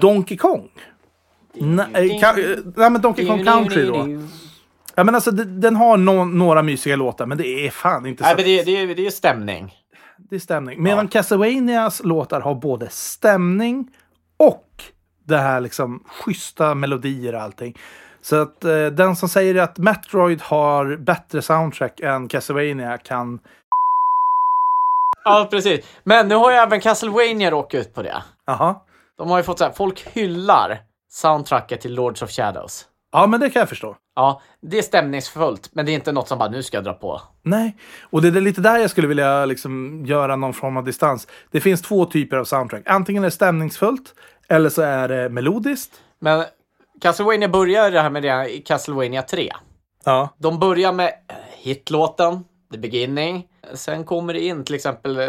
Donkey Kong. Nej, men Donkey Kong Country då. Ja, men alltså, den har nå- några mysiga låtar, men det är fan inte så. Nej, men det, det, är- det är ju stämning. Det är stämning. Medan Castlevanias låtar har både stämning och det här liksom schyssta melodier och allting. Så att eh, den som säger att Metroid har bättre soundtrack än Castlevania kan... Ja, precis. Men nu har ju även Castlevania råkat ut på det. Jaha. De har ju fått så här, folk hyllar soundtracket till Lords of Shadows. Ja, men det kan jag förstå. Ja, det är stämningsfullt, men det är inte något som bara nu ska jag dra på. Nej, och det är lite där jag skulle vilja liksom göra någon form av distans. Det finns två typer av soundtrack. Antingen är det stämningsfullt eller så är det melodiskt. Men Castlevania börjar det här med det i Castlevania 3. Ja. De börjar med hitlåten, The Beginning. Sen kommer det in till exempel eh,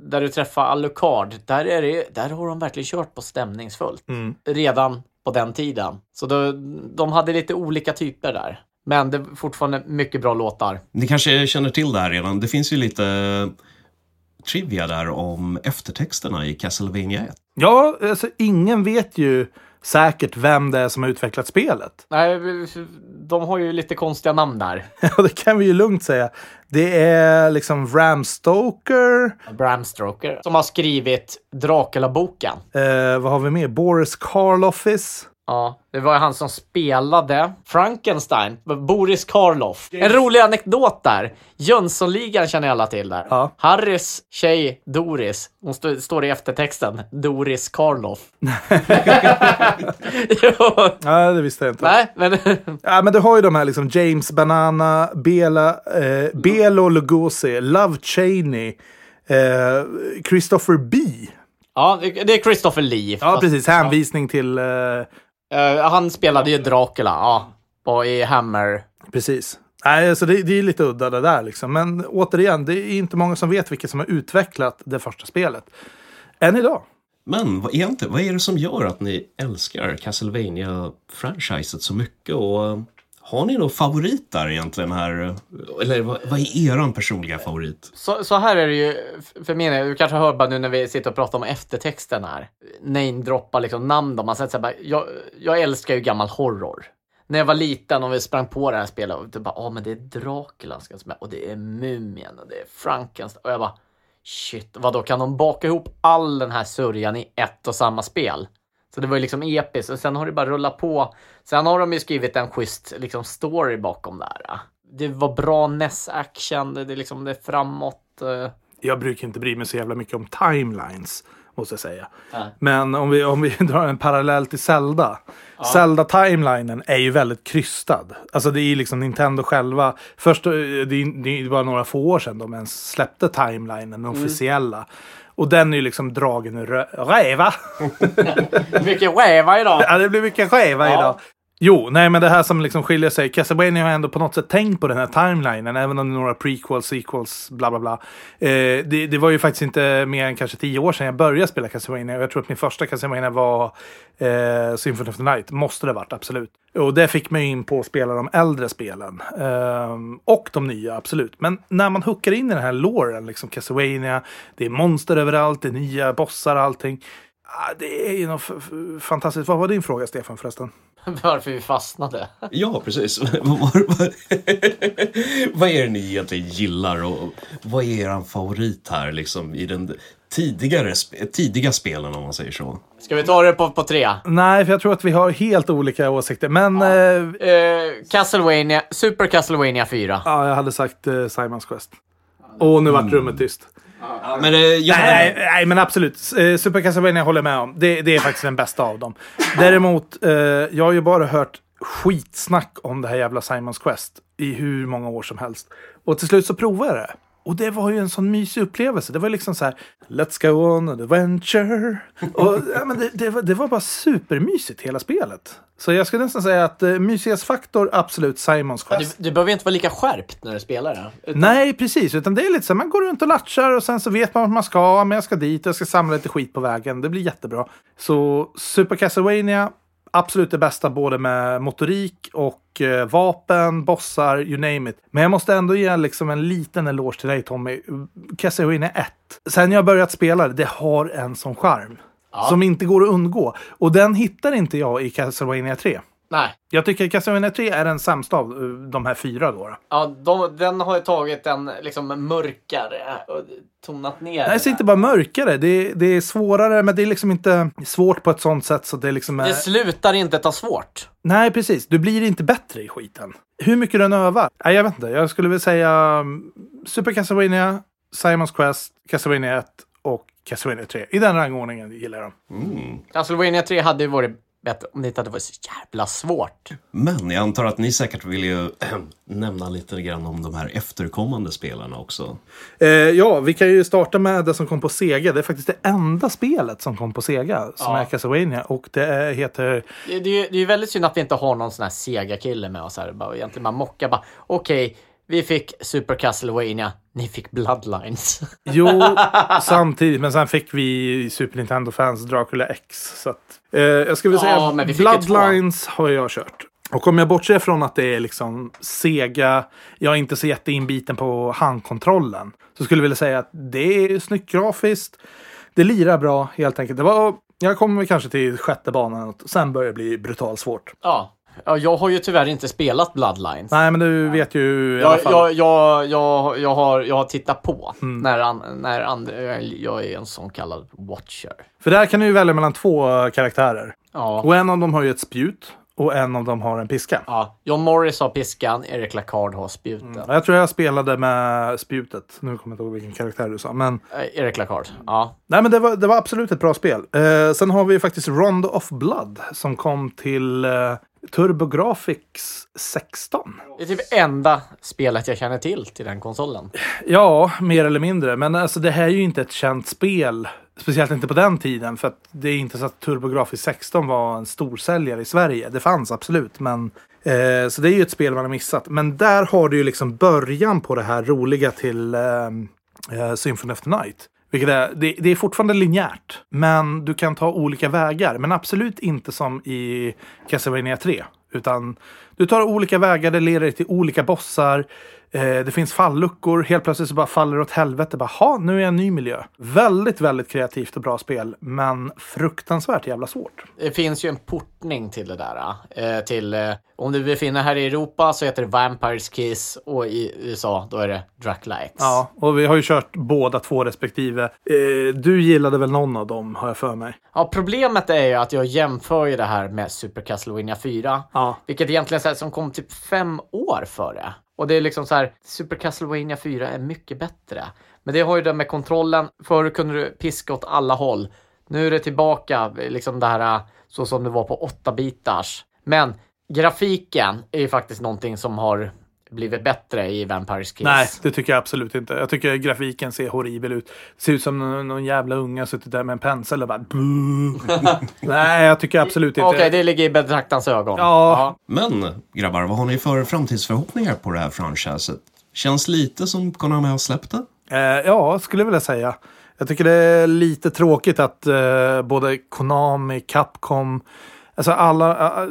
där du träffar Alucard. Där, är det, där har de verkligen kört på stämningsfullt. Redan på den tiden. Så då, de hade lite olika typer där. Men det är fortfarande mycket bra låtar. Ni kanske känner till det här redan. Det finns ju lite trivia där om eftertexterna i Castlevania 1. Ja, alltså ingen vet ju säkert vem det är som har utvecklat spelet. Nej, de har ju lite konstiga namn där. Ja, det kan vi ju lugnt säga. Det är liksom Ram Stoker. Bram Stoker som har skrivit Dracula-boken. Eh, vad har vi mer? Boris Karloffis. Ja, det var ju han som spelade Frankenstein, Boris Karloff. En rolig anekdot där. Jönssonligan känner alla till där. Ja. Harrys tjej Doris, hon stå, står i eftertexten, Doris Karloff. jo, Nej, det visste jag inte. nej, men Ja, men du har ju de här liksom James Banana, Bela, eh, Belo Lugosi, Love Cheney, eh, Christopher B. ja, det är Christopher Lee. Ja, precis. Hänvisning till... Eh, Eh, han spelade ju Dracula, ja. Och i Hammer. precis. Nej, alltså det, det är lite udda det där liksom. Men återigen, det är inte många som vet vilka som har utvecklat det första spelet. Än idag. Men vad, egentligen, vad är det som gör att ni älskar Castlevania-franchiset så mycket? Och har ni någon favorit där egentligen här? Eller vad, vad är eran personliga favorit? Så, så här är det ju för min del. Du kanske hör bara nu när vi sitter och pratar om eftertexten här. Namedroppa liksom namn. Då. Man säger så här, bara, jag, jag älskar ju gammal horror. När jag var liten och vi sprang på det här spelet och det bara, ja men det är Dracula ska med och det är Mumien och det är Frankenstein. Och jag bara, shit, vad då kan de baka ihop all den här sörjan i ett och samma spel? Så det var ju liksom episkt och sen har det bara rullat på. Sen har de ju skrivit en schysst liksom, story bakom det här. Det var bra NES-action, det, det, liksom, det är framåt. eh. Jag brukar inte bry mig så jävla mycket om timelines, måste jag säga. Nej. Men om vi, om vi drar en parallell till Zelda. Zelda-timelinen är ju väldigt krystad. Alltså det är ju liksom Nintendo själva. Först, eh, det det bara några få år sedan de ens släppte timelinen, den officiella. Och den är ju liksom dragen ur rö- räva. Mycket räva idag. Ja, det blir mycket räva Ja. idag. Jo, nej men det här som liksom skiljer sig. Castlevania har ändå på något sätt tänkt på den här timelinen. Även om det är några prequels, sequels, bla bla bla. Eh, det, det var ju faktiskt inte mer än kanske tio år sedan jag började spela Castlevania. Jag tror att min första Castlevania var eh, Symphony of the Night. Måste det ha varit, absolut. Och det fick mig in på att spela de äldre spelen. Eh, och de nya, absolut. Men när man hookar in i den här låren, liksom Castlevania, det är monster överallt, det är nya bossar och allting. Ah, Det är ju något fantastiskt. Vad var din fråga, Stefan, förresten? Varför vi fastnade. Ja, precis. vad, är det ni egentligen gillar och vad är er favorit här liksom i den tidigare, tidiga spelen om man säger så? Ska vi ta det på, på tre? Nej, för jag tror att vi har helt olika åsikter. Men ja, eh, Eh, Castlevania, Super Castlevania 4. ja, jag hade sagt eh, Simons Quest. Och nu vart rummet tyst. Men, eh, jag, Nej, nej, nej, men absolut. Eh, Super Castlevania håller jag med om. Det, det är faktiskt den bästa av dem. Däremot, eh, jag har ju bara hört skitsnack om det här jävla Simons Quest i hur många år som helst. Och till slut så provade jag det. Och det var ju en sån mysig upplevelse. Det var liksom så här, let's go on an adventure. Och, ja, men det, det, var, det var bara supermysigt hela spelet. Så jag skulle nästan säga att eh, mysighetsfaktor, absolut Simons Du, Quest. du behöver inte vara lika skärpt när du spelar det. Utan- Nej, precis. Utan det är lite så här, man går runt och latchar och sen så vet man vart man ska. Men jag ska dit och jag ska samla lite skit på vägen. Det blir jättebra. Så Super Castlevania, absolut det bästa både med motorik och eh, vapen, bossar, you name it. Men jag måste ändå ge liksom en liten eloge till dig Tommy. Castlevania 1. Sen jag börjat spela det, det har en sån charm. Som inte går att undgå. Och den hittar inte jag i Castlevania 3. Nej. Jag tycker Castlevania 3 är den sämsta av eh, de här fyra då. Ja, de, den har ju tagit en liksom mörkare och tonat ner Nej, det där. inte bara mörkare. Det är, det är svårare, men det är liksom inte svårt på ett sånt sätt så det är liksom... är- Det slutar inte ta svårt. Nej, precis. Du blir inte bättre i skiten. Hur mycket du än övar? Nej, jag vet inte. Jag skulle vilja säga mm, Super Castlevania, Simons Quest, Castlevania 1 och Castlevania 3. I den rangordningen gillar jag dem. Castlevania 3 hade ju varit bättre om det inte hade varit så jävla svårt. Men jag antar att ni säkert vill ju nämna lite grann om de här efterkommande spelarna också. Eh, ja, vi kan ju starta med det som kom på Sega. Det är faktiskt det enda spelet som kom på Sega som Ja. är Castlevania. Och det är, heter... Det, det, är ju- det är ju väldigt synd att vi inte har någon sån här Sega-kille med oss här. Bara, egentligen bara mocka bara. Okej, vi fick Super Castlevania. Ni fick Bloodlines. Jo, samtidigt. Men sen fick vi Super Nintendo-fans Dracula X. Så att, eh, jag skulle vilja Ja, säga Bloodlines har jag kört. Och om jag bortser från att det är liksom Sega, jag är inte så jätteinbiten på handkontrollen. Så skulle jag vilja säga att det är snyggt grafiskt. Det lirar bra helt enkelt. Det var, jag kommer kanske till sjätte banan och sen börjar det bli brutalt svårt. ja. Ja, jag har ju tyvärr inte spelat Bloodlines. Nej, men du vet ju i alla Jag, fall. jag, jag, jag, jag, har, jag har tittat på Mm. när, an, när andra, jag är en sån kallad watcher. För där kan du ju välja mellan två karaktärer. Ja. Och en av dem har ju ett spjut och en av dem har en piska. ja. John Morris har piskan, Eric Lacard har spjuten. Ja, Jag tror jag spelade med spjutet. Nu kommer jag inte ihåg vilken karaktär du sa. Men, Eh, Eric Lacard, ja. nej, men det, var, det var absolut ett bra spel. Eh, sen har vi ju faktiskt Rondo of Blood som kom till eh, TurboGrafx 16. Det är typ enda spelet jag känner till till den konsolen. Ja, mer eller mindre. Men alltså, det här är ju inte ett känt spel. Speciellt inte på den tiden. För att det är inte så att TurboGrafx 16 var en storsäljare i Sverige. Det fanns absolut. Men, eh, så det är ju ett spel man har missat. Men där har du ju liksom början på det här roliga till eh, eh, Symphony of the Night. Vilket är, det, det är fortfarande linjärt. Men du kan ta olika vägar. Men absolut inte som i Castlevania 3. Utan du tar olika vägar, det leder dig till olika bossar. Eh, det finns falluckor, helt plötsligt så bara faller det åt helvete. Bara, ha, nu är jag i en ny miljö. Väldigt, väldigt kreativt och bra spel, men fruktansvärt jävla svårt. Det finns ju en portning till det där. Eh, till, eh, om du befinner här i Europa så heter det Vampires Kiss och i USA då är det Dracula X. Ja, och vi har ju kört båda två respektive. Eh, du gillade väl någon av dem, har jag för mig. Ja, problemet är ju att jag jämför ju det här med Super Castlevania 4. Ja. Vilket egentligen så här, som kom typ fem år före. Och det är liksom så här, Super Castlevania 4 är mycket bättre. Men det har ju det med kontrollen. Förr kunde du piska åt alla håll. Nu är det tillbaka, liksom det här äh, så som det var på 8-bitars. Men grafiken är ju faktiskt någonting som har blivit bättre i Vampires Kiss. Nej, det tycker jag absolut inte. Jag tycker grafiken ser horribel ut. Ser ut som någon, någon jävla unga suttit där med en pensel och bara... Nej, jag tycker absolut inte. Okej, det ligger i betraktarens ögon. Ja. Men grabbar, vad har ni för framtidsförhoppningar på det här franchiset? Känns lite som Konami har släppt det. Eh, ja, skulle jag vilja säga. Jag tycker det är lite tråkigt att eh, både Konami, Capcom, alltså alla, äh, äh,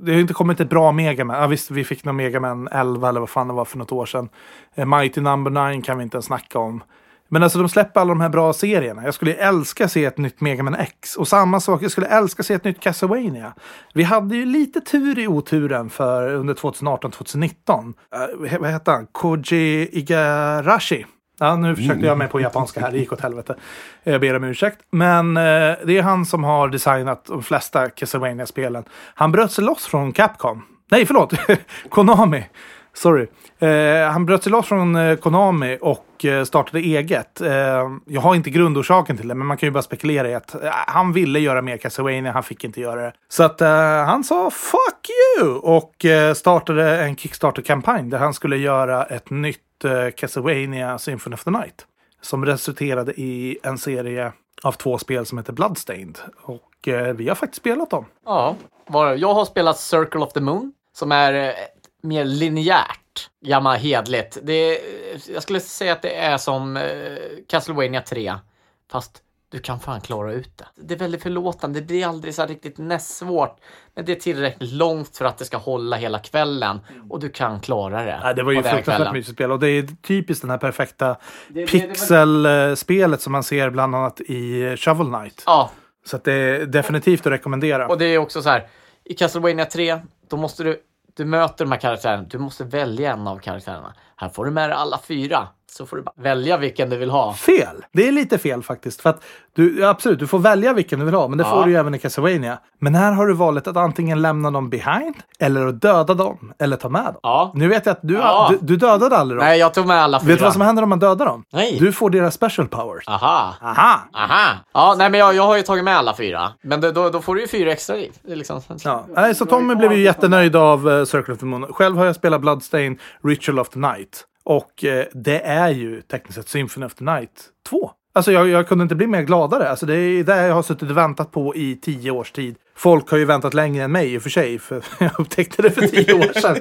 det har ju inte kommit ett bra Megaman. Ja, visst, vi fick någon Megaman 11 eller vad fan det var för något år sedan. Eh, Mighty Number 9 kan vi inte ens snacka om. Men alltså de släpper alla de här bra serierna. Jag skulle älska se ett nytt Megaman X. Och samma sak, jag skulle älska se ett nytt Castlevania. Vi hade ju lite tur i oturen för under 2018-2019. Uh, äh, vad hette han? Koji Igarashi. Ja, nu försökte jag mig på japanska här, det gick åt helvete. Jag ber om ursäkt. Men eh, det är han som har designat de flesta Castlevania-spelen. Han bröt sig loss från Capcom. Nej, förlåt! Konami. Sorry. Eh, han bröt sig loss från eh, Konami och eh, startade eget. Eh, jag har inte grundorsaken till det, men man kan ju bara spekulera i att eh, han ville göra mer Castlevania, han fick inte göra det. Så att eh, han sa “fuck you” och eh, startade en Kickstarter-kampanj där han skulle göra ett nytt eh, Castlevania Symphony of the Night. Som resulterade i en serie av två spel som heter Bloodstained. Och eh, vi har faktiskt spelat dem. Ja, jag har spelat Circle of the Moon som är eh, mer linjärt. Gammal hedligt. Det jag skulle säga att det är som eh, Castlevania 3. Fast du kan fan klara ut det. Det är väldigt förlåtande. Det blir aldrig så riktigt nästsvårt. Men det är tillräckligt långt för att det ska hålla hela kvällen. Och du kan klara det. Nej, det var ju fruktansvärt mysigt spel och det är typiskt den här perfekta pixelspelet som man ser bland annat i Shovel Knight. Ja, Så det är definitivt att rekommendera. Och det är också så här, i Castlevania 3, då måste du, du möter de här karaktärerna, du måste välja en av karaktärerna. Här får du med dig alla fyra, så får du bara välja vilken du vill ha. Fel! Det är lite fel faktiskt. För att du, absolut, du får välja vilken du vill ha, men det Ja. får du ju även i Castlevania. Men här har du valet att antingen lämna dem behind, eller att döda dem, eller ta med dem. Ja. Nu vet jag att du, Ja. du, du dödade aldrig dem. Nej, jag tog med alla fyra. vet du vad som händer om man dödar dem? Nej. Du får deras special powers. Aha. Aha! Aha! Ja, nej men jag, jag har ju tagit med alla fyra. Men då, då, då får du ju fyra extra liv. Det liksom... Ja. Nej, så Tommy blev ju jättenöjd av uh, Circle of the Moon. Själv har jag spelat Bloodstain Ritual of the Night. Och eh, det är ju tekniskt sett Symphony of the Night 2. Alltså jag, jag kunde inte bli mer gladare. Alltså det är det jag har suttit och väntat på i tio års tid. Folk har ju väntat längre än mig i och för sig. För jag upptäckte det för tio år sedan.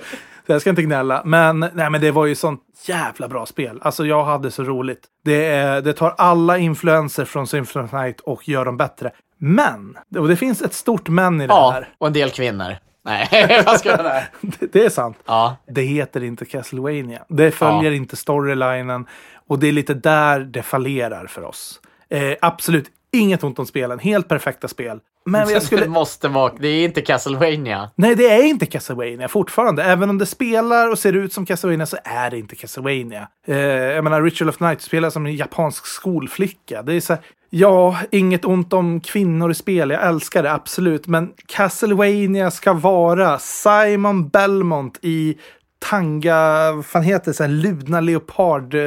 Så jag ska inte gnälla. Men, nej, men det var ju sånt jävla bra spel. Alltså jag hade så roligt. Det, är, det tar alla influenser från Symphony of the Night och gör dem bättre. Men, och det finns ett stort men i det Ja, här. och en del kvinnor. Nej, vad ska? Det, det är sant. Ja. Det heter inte Castlevania. Det följer Ja. inte storylinen. Och det är lite där det fallerar för oss. Eh, absolut inget ont om spelen. Helt perfekta spel. Men jag Det skulle... måste vara... Det är inte Castlevania. Nej, det är inte Castlevania fortfarande. Även om det spelar och ser ut som Castlevania så är det inte Castlevania. Eh, jag menar, Ritual of Night spelar som en japansk skolflicka. Det är så här, ja, inget ont om kvinnor i spel. Jag älskar det, absolut. Men Castlevania ska vara Simon Belmont i tanga, vad fan heter det, så här ludna leopard... Eh,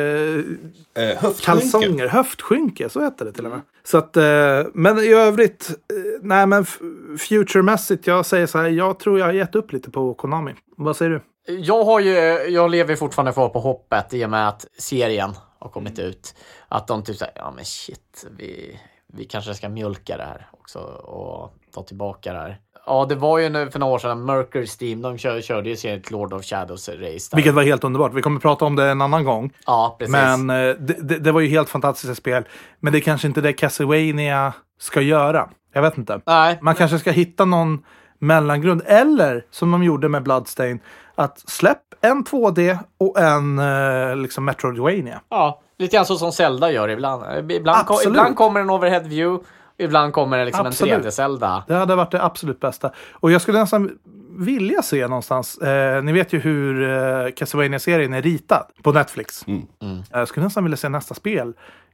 Eh, kalsonger, höftskynke, så heter det till och med. Så att, eh, men i övrigt, eh, nej men futuremässigt, jag säger så här, jag tror jag har gett upp lite på Konami. Vad säger du? Jag har ju... Jag lever fortfarande kvar på hoppet i och med att serien har kommit ut. Att de typ säger, ja men shit, vi, vi kanske ska mjölka det här också och ta tillbaka det här. Ja, det var ju nu för några år sedan, Mercury Steam, de kör, körde ju serien Lord of Shadows Race. Där. Vilket var helt underbart. Vi kommer prata om det en annan gång. Ja, precis. Men eh, det, det, det var ju helt fantastiska spel. Men det är kanske inte det Castlevania ska göra. Jag vet inte. Nej, Man kanske ska hitta någon mellangrund. Eller som de gjorde med Bloodstain. Att släpp en 2D och en eh, liksom Metroidvania. ja, lite grann så som Zelda gör ibland. Ibland, ibland kommer en overhead view, ibland kommer det liksom Absolut. en 3D-Zelda. Det hade varit det absolut bästa. Och jag skulle nästan vilja se någonstans. Eh, ni vet ju hur eh, Castlevania-serien är ritad på Netflix. Mm. Jag skulle nästan vilja se nästa spel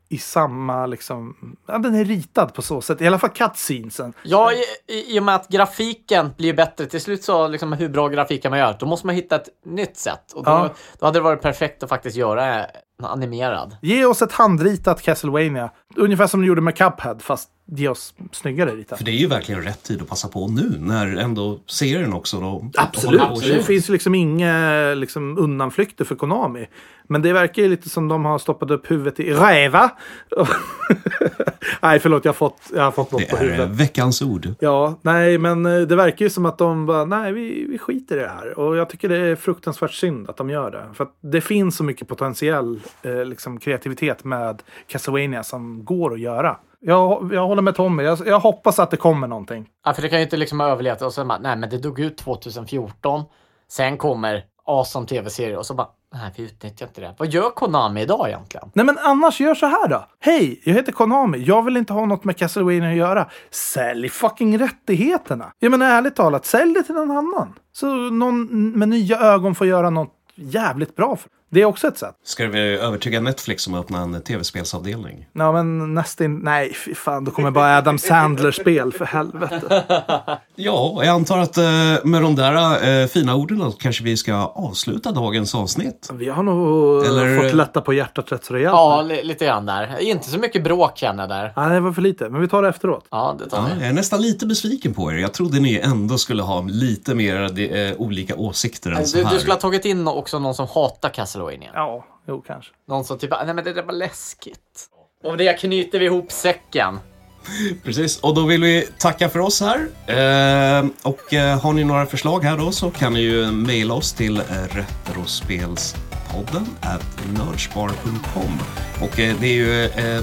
i samma liksom. Ja, den är ritad på så sätt. I alla fall cutscenesen. Ja, i, i, i och med att grafiken blir bättre. Till slut så, liksom, hur bra grafik kan man göra? Då måste man hitta ett nytt sätt. Och då, Ja. då hade det varit perfekt att faktiskt göra animerad. Ge oss ett handritat Castlevania. Ungefär som de gjorde med Cuphead. Fast ge oss snyggare ritat. För det är ju verkligen rätt tid att passa på nu när ändå serien också då Absolut. att Det finns liksom inga liksom, undanflykter för Konami. Men det verkar ju lite som de har stoppat upp huvudet i räva. nej, förlåt. Jag har fått, jag har fått något Det på är eh, huvudet. veckans ord. Ja, nej, men eh, det verkar ju som att de bara, nej, vi, vi skiter i det här. Och jag tycker det är fruktansvärt synd att de gör det. För att det finns så mycket potentiell eh, liksom, kreativitet med Castlevania som går att göra. Jag, jag håller med Tommy. Jag, jag hoppas att det kommer någonting. Ja, för det kan ju inte liksom ha överlevt och så bara, nej men det dog ut 2014. Sen kommer awesome tv-serier och så bara, nej vi utnyttjar inte det. Vad gör Konami idag egentligen? Nej, men annars gör så här då. Hej, jag heter Konami. Jag vill inte ha något med Castlevania att göra. Sälj fucking rättigheterna. Jag menar ärligt talat, sälj det till någon annan. Så någon med nya ögon får göra något jävligt bra. För. Det är också ett sätt. Ska vi övertyga Netflix om att öppna en tv-spelsavdelning? Ja, men nästan... Nej, fy fan. Då kommer bara Adam Sandler-spel, för helvete. Ja, jag antar att eh, med de där eh, fina orden kanske vi ska avsluta dagens avsnitt. Vi har nog Eller- fått lätta på hjärtat rätt så rejält. Ja, li- lite grann där. Inte så mycket bråk känner jag där. Nej, det var för lite. Men vi tar det efteråt. Ja, det tar Ja, vi. jag är nästan lite besviken på er. Jag trodde ni ändå skulle ha lite mer eh, olika åsikter än så Du, här. du skulle ha tagit in också någon som hatar Castlevania. Ja, jo kanske. Någon som typ, nej men det där var läskigt. Och det knyter vi ihop säcken. Precis, och då vill vi tacka för oss här. Eh, och eh, har ni några förslag här då så kan ni ju mejla oss till eh, retrospelspodden at nerdspar.com. Och eh, det är ju eh,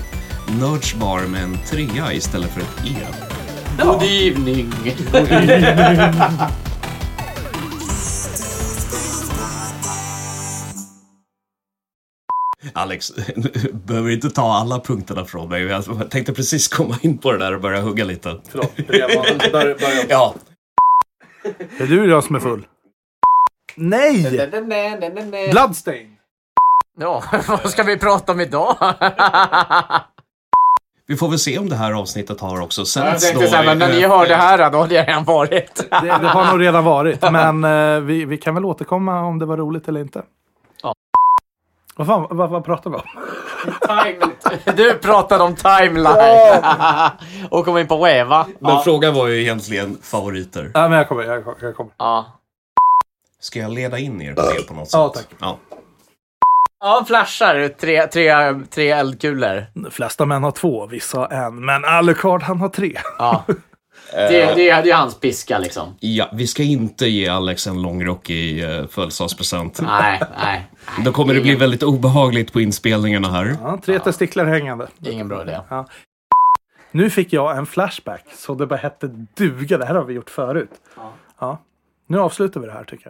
nerdspar med en trea istället för ett e. God evening! Alex, du behöver inte ta alla punkterna från mig. Jag tänkte precis komma in på det där och börja hugga lite. Förlåt. Börja, börja, börja. Ja. Det är du jag som är full. Nej! Bloodstain! Ja, vad ska vi prata om idag? Vi får väl se om det här avsnittet har också Jag sänds tänkte då. säga, men när ni hör det här då har det redan varit. Det, det har nog redan varit, men eh, vi, vi kan väl återkomma om det var roligt eller inte. Ja. Vad fan, vad, vad pratar vi om? Du pratade om timeline. Och kom in på Weva. Men frågan var ju egentligen favoriter. Ja, men jag kommer, jag, kommer- jag kommer. Ja. Ska jag leda in er på det på något sätt? Ja, tack. Ja. Ja, flashar. Tre, tre, tre eldkulor. De flesta män har två, vissa har en. Men Alucard han har tre. Ja. Det, det, det är hans piska liksom. ja, vi ska inte ge Alex en långrockig uh, födelsedagspresent. Nej, nej. Då kommer det bli väldigt obehagligt på inspelningarna här. Ja, tre testiklar hängande. Ingen bra idé. Nu fick jag en flashback så det bara hette duga. Det här har vi gjort förut. Ja. Nu avslutar vi det här tycker jag.